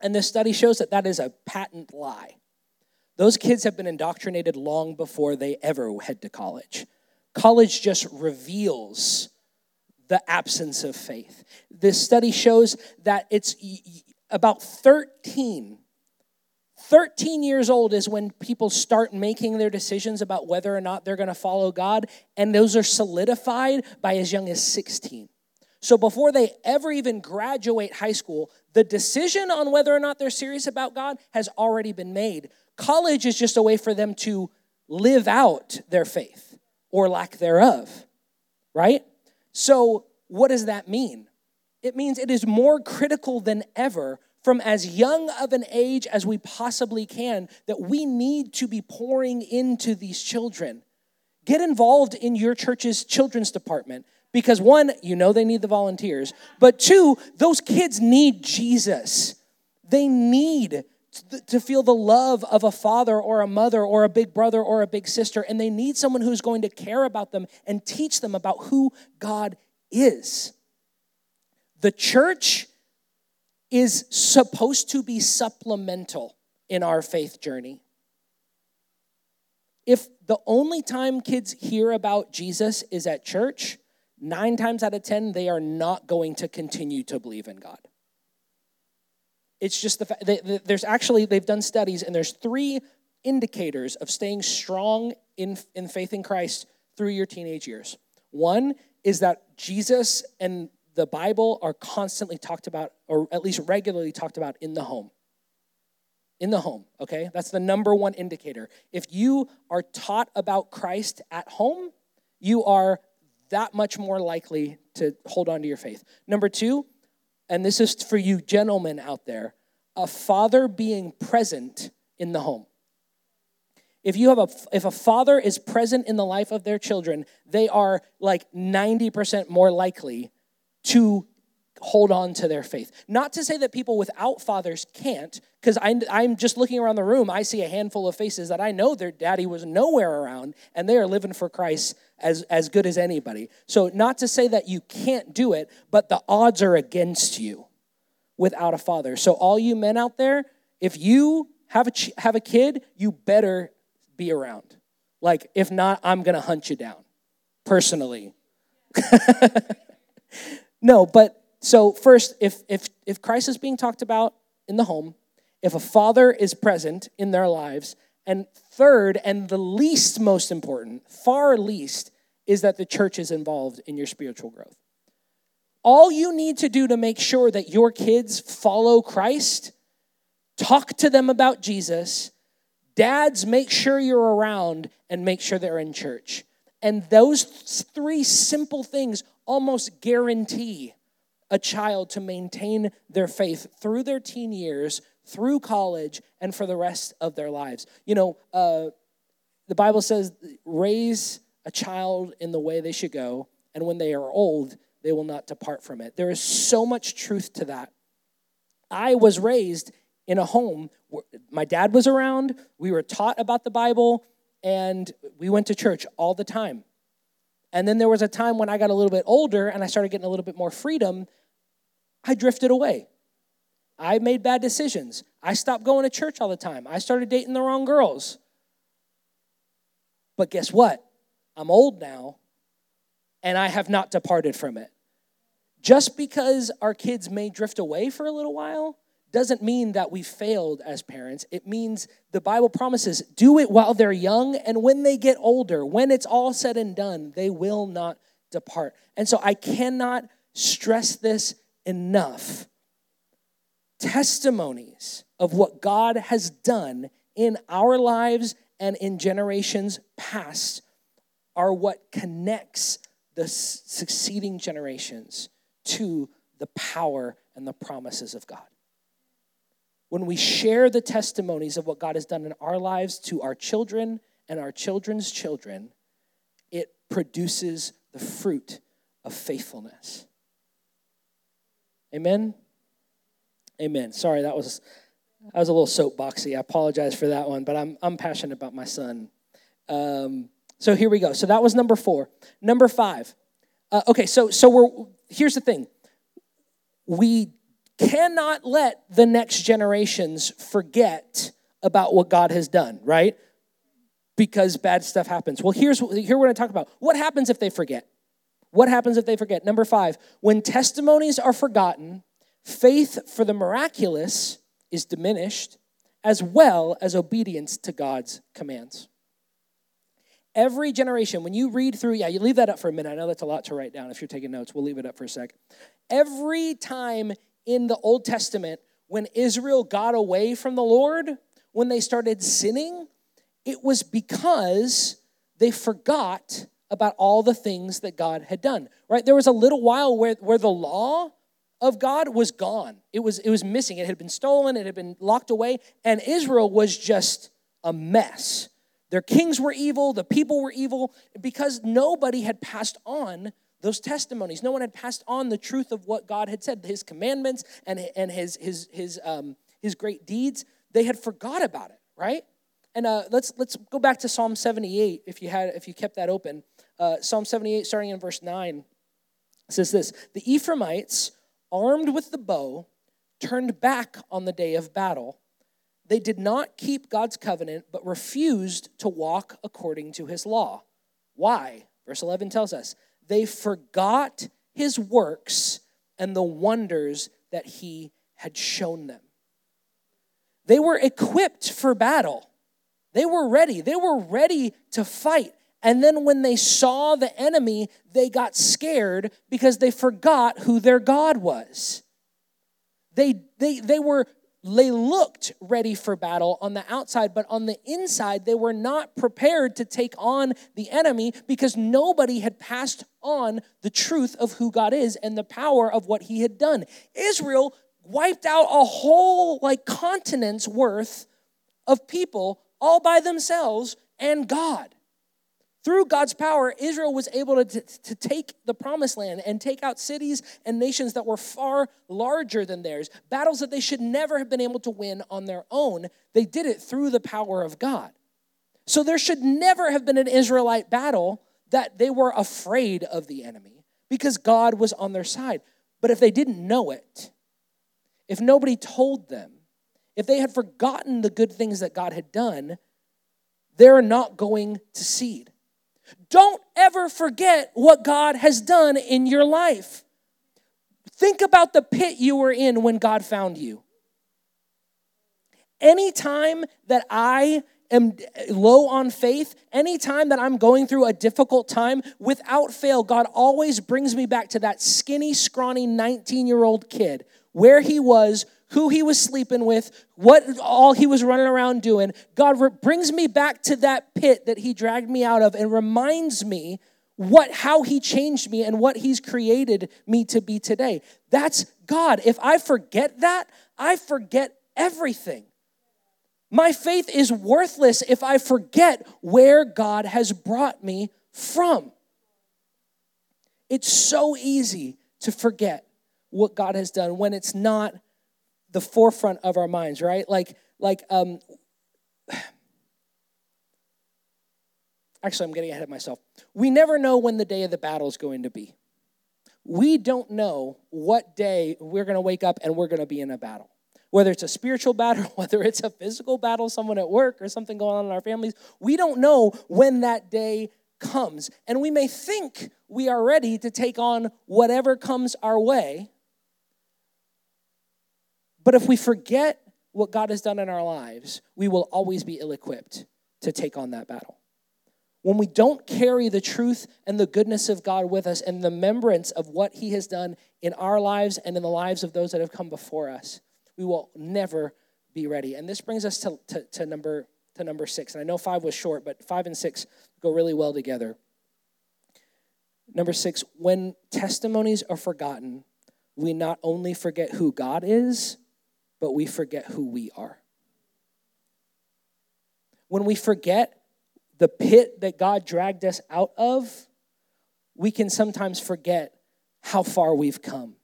And this study shows that that is a patent lie. Those kids have been indoctrinated long before they ever head to college. College just reveals the absence of faith. This study shows that it's about 13 13 years old is when people start making their decisions about whether or not they're going to follow God, and those are solidified by as young as 16. So before they ever even graduate high school, the decision on whether or not they're serious about God has already been made. College is just a way for them to live out their faith or lack thereof, right? So, what does that mean? It means it is more critical than ever from as young of an age as we possibly can that we need to be pouring into these children. Get involved in your church's children's department because one, you know they need the volunteers, but two, those kids need Jesus. They need to feel the love of a father or a mother or a big brother or a big sister, and they need someone who's going to care about them and teach them about who God is. The church is supposed to be supplemental in our faith journey. If the only time kids hear about Jesus is at church, nine times out of 10, they are not going to continue to believe in God. It's just the fact that there's actually, they've done studies, and there's three indicators of staying strong in, in faith in Christ through your teenage years. One is that Jesus and the Bible are constantly talked about, or at least regularly talked about in the home. In the home, okay? That's the number one indicator. If you are taught about Christ at home, you are that much more likely to hold on to your faith. Number two, and this is for you gentlemen out there, a father being present in the home. If you have a if a father is present in the life of their children, they are like 90% more likely to hold on to their faith. Not to say that people without fathers can't, because I'm just looking around the room, I see a handful of faces that I know their daddy was nowhere around, and they are living for Christ as, as good as anybody. So, not to say that you can't do it, but the odds are against you without a father. So, all you men out there, if you have a, have a kid, you better be around. Like, if not, I'm gonna hunt you down personally. no, but so first, if if if Christ is being talked about in the home, if a father is present in their lives, and third, and the least most important, far least, is that the church is involved in your spiritual growth. All you need to do to make sure that your kids follow Christ, talk to them about Jesus, Dads, make sure you're around and make sure they're in church. And those three simple things almost guarantee a child to maintain their faith through their teen years, through college, and for the rest of their lives. You know, uh, the Bible says, raise a child in the way they should go, and when they are old, they will not depart from it. There is so much truth to that. I was raised in a home where my dad was around, we were taught about the Bible, and we went to church all the time. And then there was a time when I got a little bit older and I started getting a little bit more freedom, I drifted away. I made bad decisions. I stopped going to church all the time. I started dating the wrong girls. But guess what? I'm old now and I have not departed from it. Just because our kids may drift away for a little while doesn't mean that we failed as parents. It means the Bible promises do it while they're young, and when they get older, when it's all said and done, they will not depart. And so I cannot stress this enough. Testimonies of what God has done in our lives and in generations past are what connects the succeeding generations to the power and the promises of God when we share the testimonies of what God has done in our lives to our children and our children's children, it produces the fruit of faithfulness. Amen. Amen. Sorry, that was that was a little soapboxy. I apologize for that one, but I'm I'm passionate about my son. Um, so here we go. So that was number four. Number five. Uh, okay, so so we're here's the thing. We cannot let the next generations forget about what God has done, right? Because bad stuff happens. Well, here's here we're going to talk about what happens if they forget. What happens if they forget? Number five, when testimonies are forgotten, faith for the miraculous is diminished, as well as obedience to God's commands. Every generation, when you read through, yeah, you leave that up for a minute. I know that's a lot to write down. If you're taking notes, we'll leave it up for a sec. Every time in the Old Testament when Israel got away from the Lord, when they started sinning, it was because they forgot about all the things that God had done. Right? There was a little while where, where the law of God was gone. It was, it was missing. It had been stolen, it had been locked away, and Israel was just a mess. Their kings were evil, the people were evil, because nobody had passed on those testimonies. No one had passed on the truth of what God had said, his commandments and, and his, his, his, um, his great deeds. They had forgot about it, right? And uh, let's, let's go back to Psalm 78 if you, had, if you kept that open. Uh, Psalm 78, starting in verse 9, says this The Ephraimites, armed with the bow, turned back on the day of battle. They did not keep God's covenant, but refused to walk according to his law. Why? Verse 11 tells us they forgot his works and the wonders that he had shown them. They were equipped for battle. They were ready. They were ready to fight. And then when they saw the enemy, they got scared because they forgot who their God was. They, they, they were they looked ready for battle on the outside, but on the inside, they were not prepared to take on the enemy because nobody had passed on the truth of who God is and the power of what he had done. Israel wiped out a whole like continent's worth of people all by themselves and God. Through God's power, Israel was able to, to take the promised land and take out cities and nations that were far larger than theirs, battles that they should never have been able to win on their own. They did it through the power of God. So there should never have been an Israelite battle that they were afraid of the enemy because God was on their side. But if they didn't know it, if nobody told them, if they had forgotten the good things that God had done, they're not going to seed. Don't ever forget what God has done in your life. Think about the pit you were in when God found you. Anytime that I am low on faith, anytime that I'm going through a difficult time, without fail, God always brings me back to that skinny, scrawny 19 year old kid where he was, who he was sleeping with, what all he was running around doing. God re- brings me back to that pit that he dragged me out of and reminds me what how he changed me and what he's created me to be today. That's God. If I forget that, I forget everything. My faith is worthless if I forget where God has brought me from. It's so easy to forget what God has done when it's not the forefront of our minds, right? Like, like, um, actually, I'm getting ahead of myself. We never know when the day of the battle is going to be. We don't know what day we're going to wake up and we're going to be in a battle. Whether it's a spiritual battle, whether it's a physical battle, someone at work, or something going on in our families, we don't know when that day comes. And we may think we are ready to take on whatever comes our way. But if we forget what God has done in our lives, we will always be ill equipped to take on that battle. When we don't carry the truth and the goodness of God with us and the remembrance of what He has done in our lives and in the lives of those that have come before us, we will never be ready. And this brings us to, to, to number, to number six. And I know five was short, but five and six go really well together. Number six, when testimonies are forgotten, we not only forget who God is, but we forget who we are. When we forget the pit that God dragged us out of, we can sometimes forget how far we've come.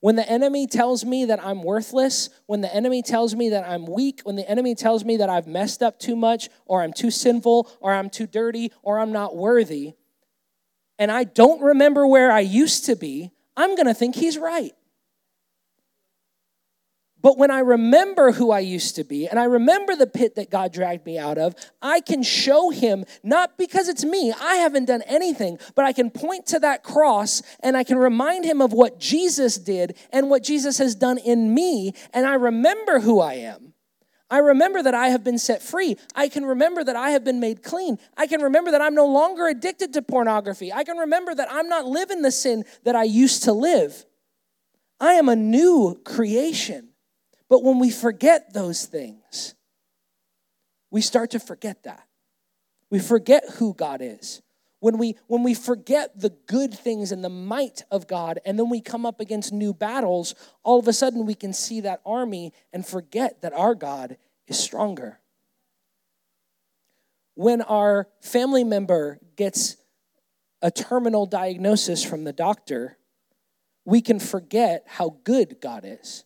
When the enemy tells me that I'm worthless, when the enemy tells me that I'm weak, when the enemy tells me that I've messed up too much, or I'm too sinful, or I'm too dirty, or I'm not worthy, and I don't remember where I used to be, I'm gonna think he's right. But when I remember who I used to be and I remember the pit that God dragged me out of, I can show him, not because it's me, I haven't done anything, but I can point to that cross and I can remind him of what Jesus did and what Jesus has done in me, and I remember who I am. I remember that I have been set free. I can remember that I have been made clean. I can remember that I'm no longer addicted to pornography. I can remember that I'm not living the sin that I used to live. I am a new creation. But when we forget those things, we start to forget that. We forget who God is. When we, when we forget the good things and the might of God, and then we come up against new battles, all of a sudden we can see that army and forget that our God is stronger. When our family member gets a terminal diagnosis from the doctor, we can forget how good God is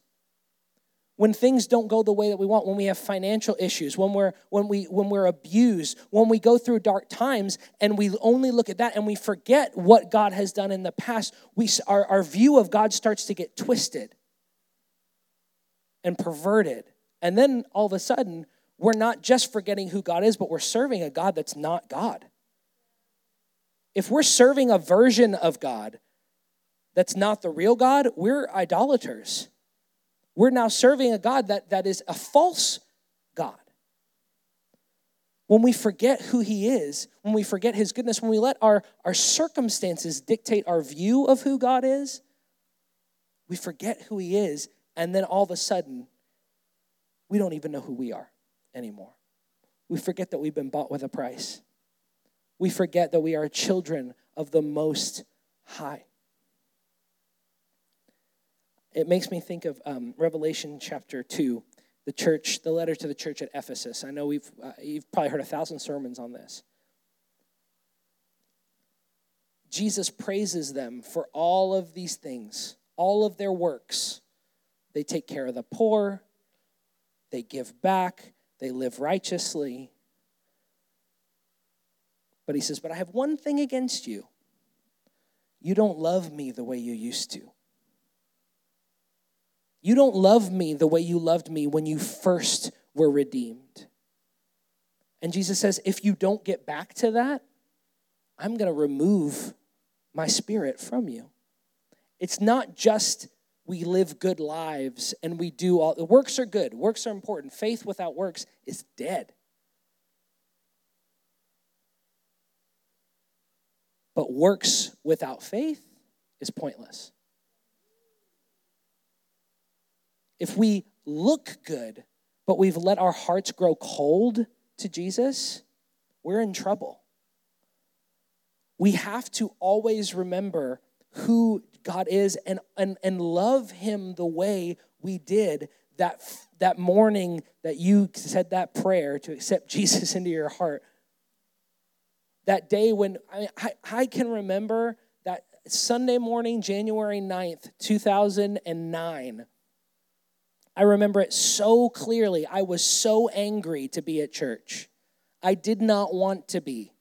when things don't go the way that we want when we have financial issues when we're when we when we're abused when we go through dark times and we only look at that and we forget what god has done in the past we our, our view of god starts to get twisted and perverted. And then all of a sudden we're not just forgetting who god is but we're serving a god that's not god. If we're serving a version of god that's not the real god we're idolaters we're now serving a God that, that is a false God. When we forget who He is, when we forget His goodness, when we let our, our circumstances dictate our view of who God is, we forget who He is, and then all of a sudden, we don't even know who we are anymore. We forget that we've been bought with a price. We forget that we are children of the Most High it makes me think of um, Revelation chapter 2, the church, the letter to the church at Ephesus. I know we've, uh, you've probably heard a thousand sermons on this. Jesus praises them for all of these things, all of their works. They take care of the poor, they give back, they live righteously. But he says, But I have one thing against you. You don't love me the way you used to. You don't love me the way you loved me when you first were redeemed. And Jesus says, if you don't get back to that, I'm going to remove my spirit from you. It's not just we live good lives and we do all the works are good, works are important. Faith without works is dead. But works without faith is pointless. If we look good, but we've let our hearts grow cold to Jesus, we're in trouble. We have to always remember who God is and, and, and love Him the way we did that, that morning that you said that prayer to accept Jesus into your heart. That day when I, I, I can remember that Sunday morning, January 9th, 2009. I remember it so clearly. I was so angry to be at church. I did not want to be.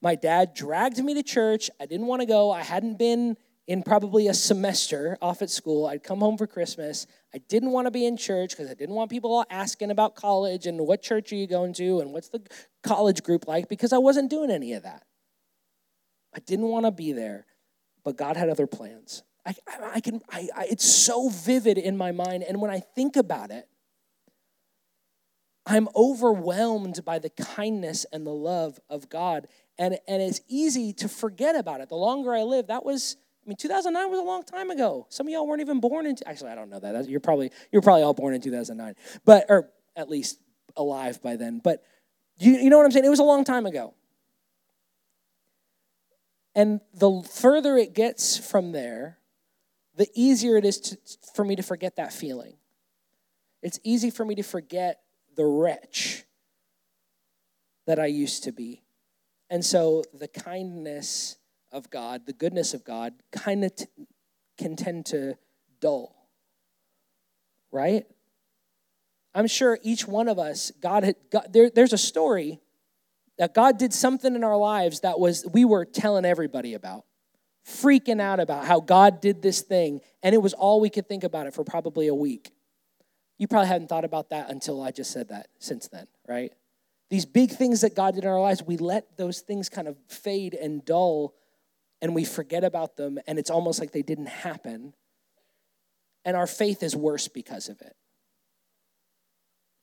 My dad dragged me to church. I didn't want to go. I hadn't been in probably a semester off at school. I'd come home for Christmas. I didn't want to be in church because I didn't want people all asking about college and what church are you going to and what's the college group like because I wasn't doing any of that. I didn't want to be there, but God had other plans. I, I, can, I, I, it's so vivid in my mind. And when I think about it, I'm overwhelmed by the kindness and the love of God. And, and it's easy to forget about it. The longer I live, that was, I mean, 2009 was a long time ago. Some of y'all weren't even born in, actually, I don't know that. You're probably, you're probably all born in 2009, but, or at least alive by then. But you, you know what I'm saying? It was a long time ago. And the further it gets from there, the easier it is to, for me to forget that feeling. It's easy for me to forget the wretch that I used to be. And so the kindness of God, the goodness of God, kind of t- can tend to dull. Right? I'm sure each one of us, God had, God, there, there's a story that God did something in our lives that was we were telling everybody about, freaking out about how God did this thing, and it was all we could think about it for probably a week. You probably hadn't thought about that until I just said that since then, right? These big things that God did in our lives, we let those things kind of fade and dull and we forget about them and it's almost like they didn't happen. And our faith is worse because of it.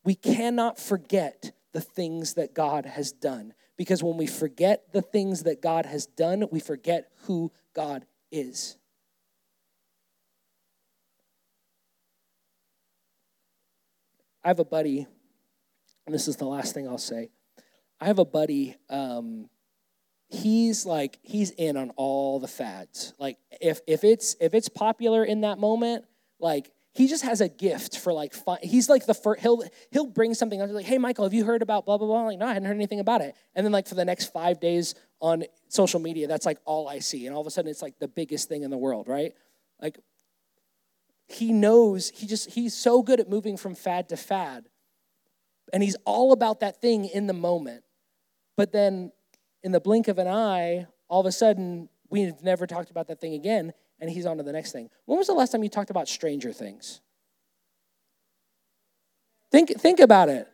We cannot forget the things that God has done because when we forget the things that God has done, we forget who God is. I have a buddy, and this is the last thing I'll say. I have a buddy, um, he's like, he's in on all the fads. Like, if, if, it's, if it's popular in that moment, like, he just has a gift for like fun. he's like the first he'll he'll bring something up like hey michael have you heard about blah blah blah I'm like no i hadn't heard anything about it and then like for the next five days on social media that's like all i see and all of a sudden it's like the biggest thing in the world right? Like he knows he just he's so good at moving from fad to fad and he's all about that thing in the moment. But then in the blink of an eye all of a sudden we've never talked about that thing again and he's on to the next thing. When was the last time you talked about stranger things? Think think about it.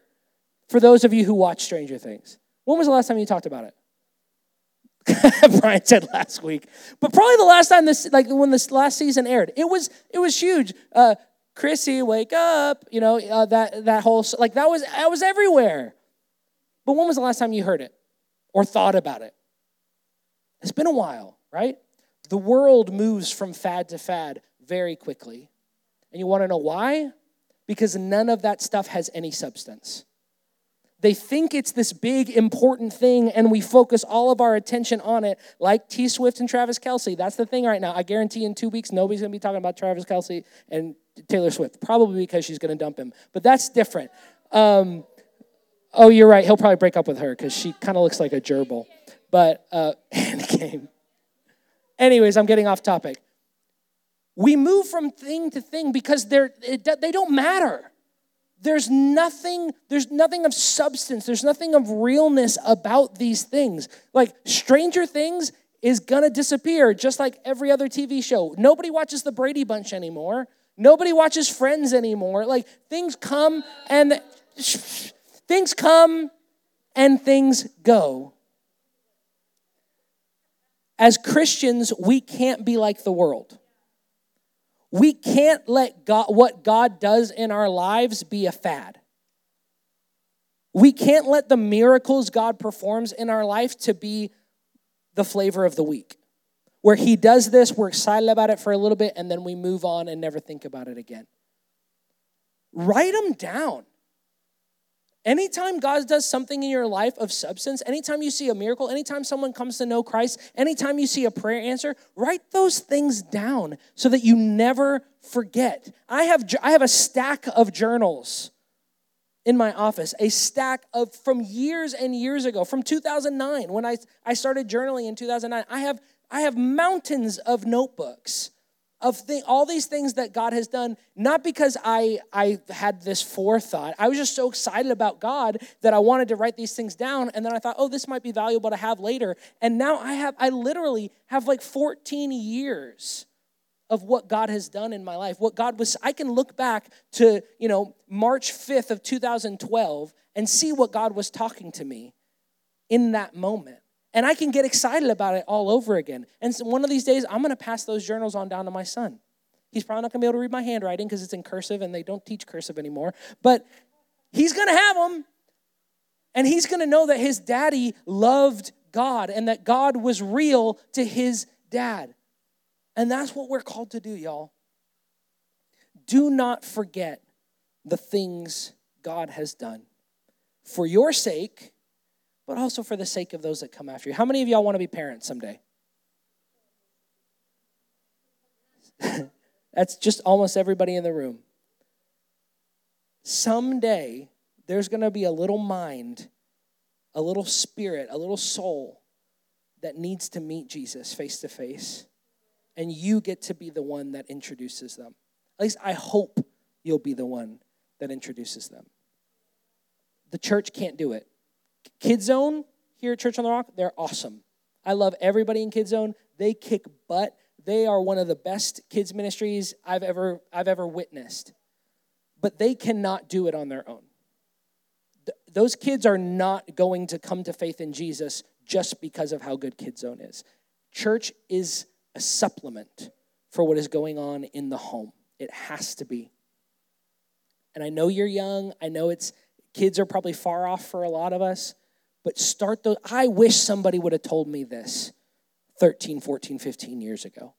For those of you who watch stranger things when was the last time you talked about it Brian said last week, but probably the last time this, like when this last season aired, it was it was huge. Uh, Chrissy, wake up! You know uh, that that whole like that was that was everywhere. But when was the last time you heard it or thought about it? It's been a while, right? The world moves from fad to fad very quickly, and you want to know why? Because none of that stuff has any substance. They think it's this big, important thing, and we focus all of our attention on it, like T Swift and Travis Kelce. That's the thing right now. I guarantee in two weeks, nobody's going to be talking about Travis Kelce and Taylor Swift, probably because she's going to dump him. But that's different. Um, oh, you're right. He'll probably break up with her because she kind of looks like a gerbil. But, uh, game. Anyways, I'm getting off topic. We move from thing to thing because they're, it, they don't matter there's nothing there's nothing of substance there's nothing of realness about these things. Like stranger things is gonna disappear just like every other tv show. Nobody watches the brady bunch anymore. Nobody watches friends anymore. Like things come and things come and things go. As christians we can't be like the world we can't let God, what God does in our lives be a fad. We can't let the miracles God performs in our life to be the flavor of the week. Where he does this, we're excited about it for a little bit, and then we move on and never think about it again. write them down. Anytime God does something in your life of substance, anytime you see a miracle, anytime someone comes to know Christ, anytime you see a prayer answer, write those things down so that you never forget. I have, I have a stack of journals in my office, a stack of from years and years ago, from 2009, when I, I started journaling in 2009. I have, I have mountains of notebooks of all these things that God has done, not because I, I had this forethought. I was just so excited about God that I wanted to write these things down. And then I thought, oh, this might be valuable to have later. And now I have, I literally have like 14 years of what God has done in my life. What God was, I can look back to, you know, March 5th of 2012 and see what God was talking to me in that moment and I can get excited about it all over again. And so one of these days, I'm going to pass those journals on down to my son. He's probably not going to be able to read my handwriting because it's in cursive and they don't teach cursive anymore. But he's going to have them. And he's going to know that his daddy loved God and that God was real to his dad. And that's what we're called to do, y'all. Do not forget the things God has done. For your sake, but also for the sake of those that come after you. How many of y'all want to be parents someday? That's just almost everybody in the room. Someday, there's going to be a little mind, a little spirit, a little soul that needs to meet Jesus face to face. And you get to be the one that introduces them. At least I hope you'll be the one that introduces them. The church can't do it. Kid Zone here at Church on the Rock, they're awesome. I love everybody in Kid Zone. They kick butt. They are one of the best kids ministries I've ever I've ever witnessed. But they cannot do it on their own. Th- those kids are not going to come to faith in Jesus just because of how good Kid Zone is. Church is a supplement for what is going on in the home. It has to be. And I know you're young. I know it's Kids are probably far off for a lot of us, but start those. I wish somebody would have told me this 13, 14, 15 years ago.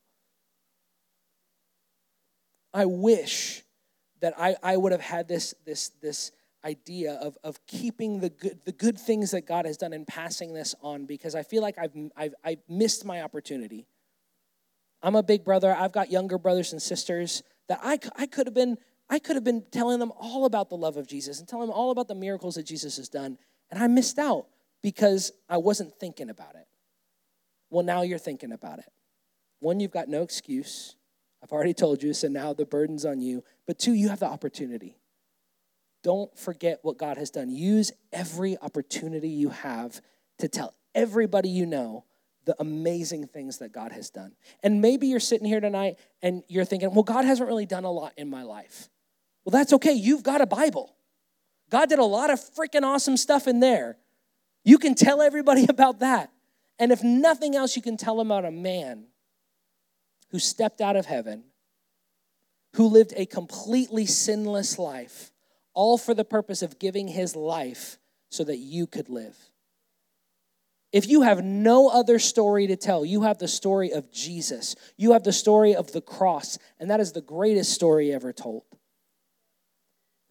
I wish that I, I would have had this, this, this idea of, of keeping the good, the good things that God has done and passing this on because I feel like I've, I've, I've missed my opportunity. I'm a big brother. I've got younger brothers and sisters that I, I could have been I could have been telling them all about the love of Jesus and telling them all about the miracles that Jesus has done, and I missed out because I wasn't thinking about it. Well, now you're thinking about it. One, you've got no excuse. I've already told you, so now the burden's on you. But two, you have the opportunity. Don't forget what God has done. Use every opportunity you have to tell everybody you know the amazing things that God has done. And maybe you're sitting here tonight and you're thinking, well, God hasn't really done a lot in my life. Well, that's okay. You've got a Bible. God did a lot of freaking awesome stuff in there. You can tell everybody about that. And if nothing else, you can tell them about a man who stepped out of heaven, who lived a completely sinless life, all for the purpose of giving his life so that you could live. If you have no other story to tell, you have the story of Jesus. You have the story of the cross, and that is the greatest story ever told.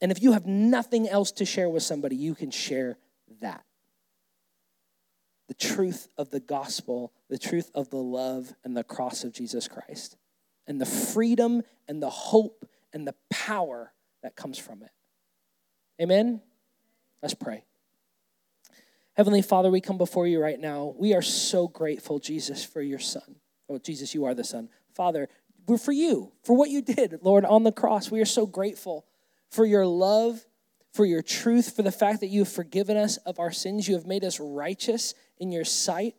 And if you have nothing else to share with somebody, you can share that. The truth of the gospel, the truth of the love and the cross of Jesus Christ, and the freedom and the hope and the power that comes from it. Amen? Let's pray. Heavenly Father, we come before you right now. We are so grateful, Jesus, for your Son. Oh, Jesus, you are the Son. Father, we're for you, for what you did, Lord, on the cross. We are so grateful for your love, for your truth, for the fact that you have forgiven us of our sins. You have made us righteous in your sight.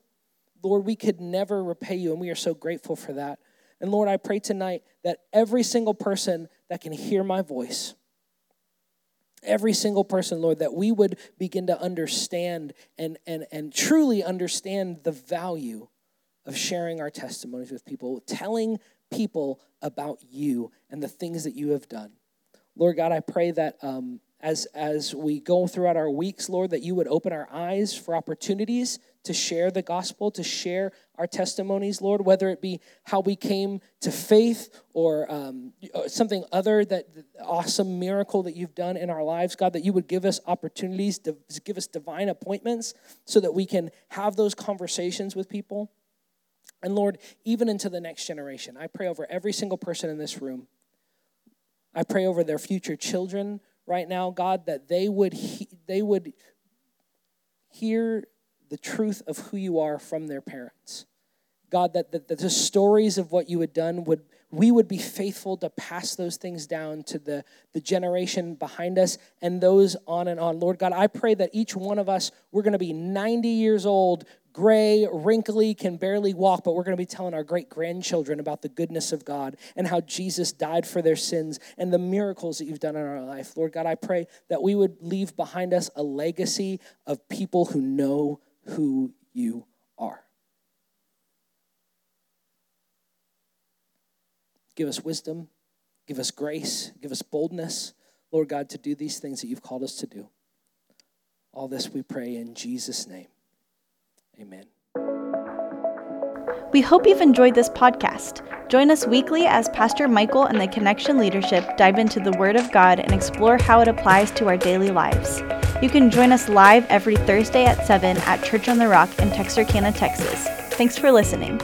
Lord, we could never repay you, and we are so grateful for that. And Lord, I pray tonight that every single person that can hear my voice, every single person, Lord, that we would begin to understand and, and, and truly understand the value of sharing our testimonies with people, telling people about you and the things that you have done. Lord God, I pray that um, as, as we go throughout our weeks, Lord, that you would open our eyes for opportunities to share the gospel, to share our testimonies, Lord, whether it be how we came to faith or um, uh, something other that awesome miracle that you've done in our lives, God, that you would give us opportunities to give us divine appointments so that we can have those conversations with people. And Lord, even into the next generation, I pray over every single person in this room. I pray over their future children right now, God, that they would he- they would hear the truth of who you are from their parents. God, that, that, that the stories of what you had done would we would be faithful to pass those things down to the, the generation behind us and those on and on. Lord God, I pray that each one of us, we're going to be 90 years old, gray, wrinkly, can barely walk, but we're going to be telling our great grandchildren about the goodness of God and how Jesus died for their sins and the miracles that you've done in our life. Lord God, I pray that we would leave behind us a legacy of people who know who you are. Give us wisdom, give us grace, give us boldness, Lord God, to do these things that you've called us to do. All this we pray in Jesus' name. Amen. We hope you've enjoyed this podcast. Join us weekly as Pastor Michael and the Connection leadership dive into the Word of God and explore how it applies to our daily lives. You can join us live every Thursday at 7 at Church on the Rock in Texarkana, Texas. Thanks for listening.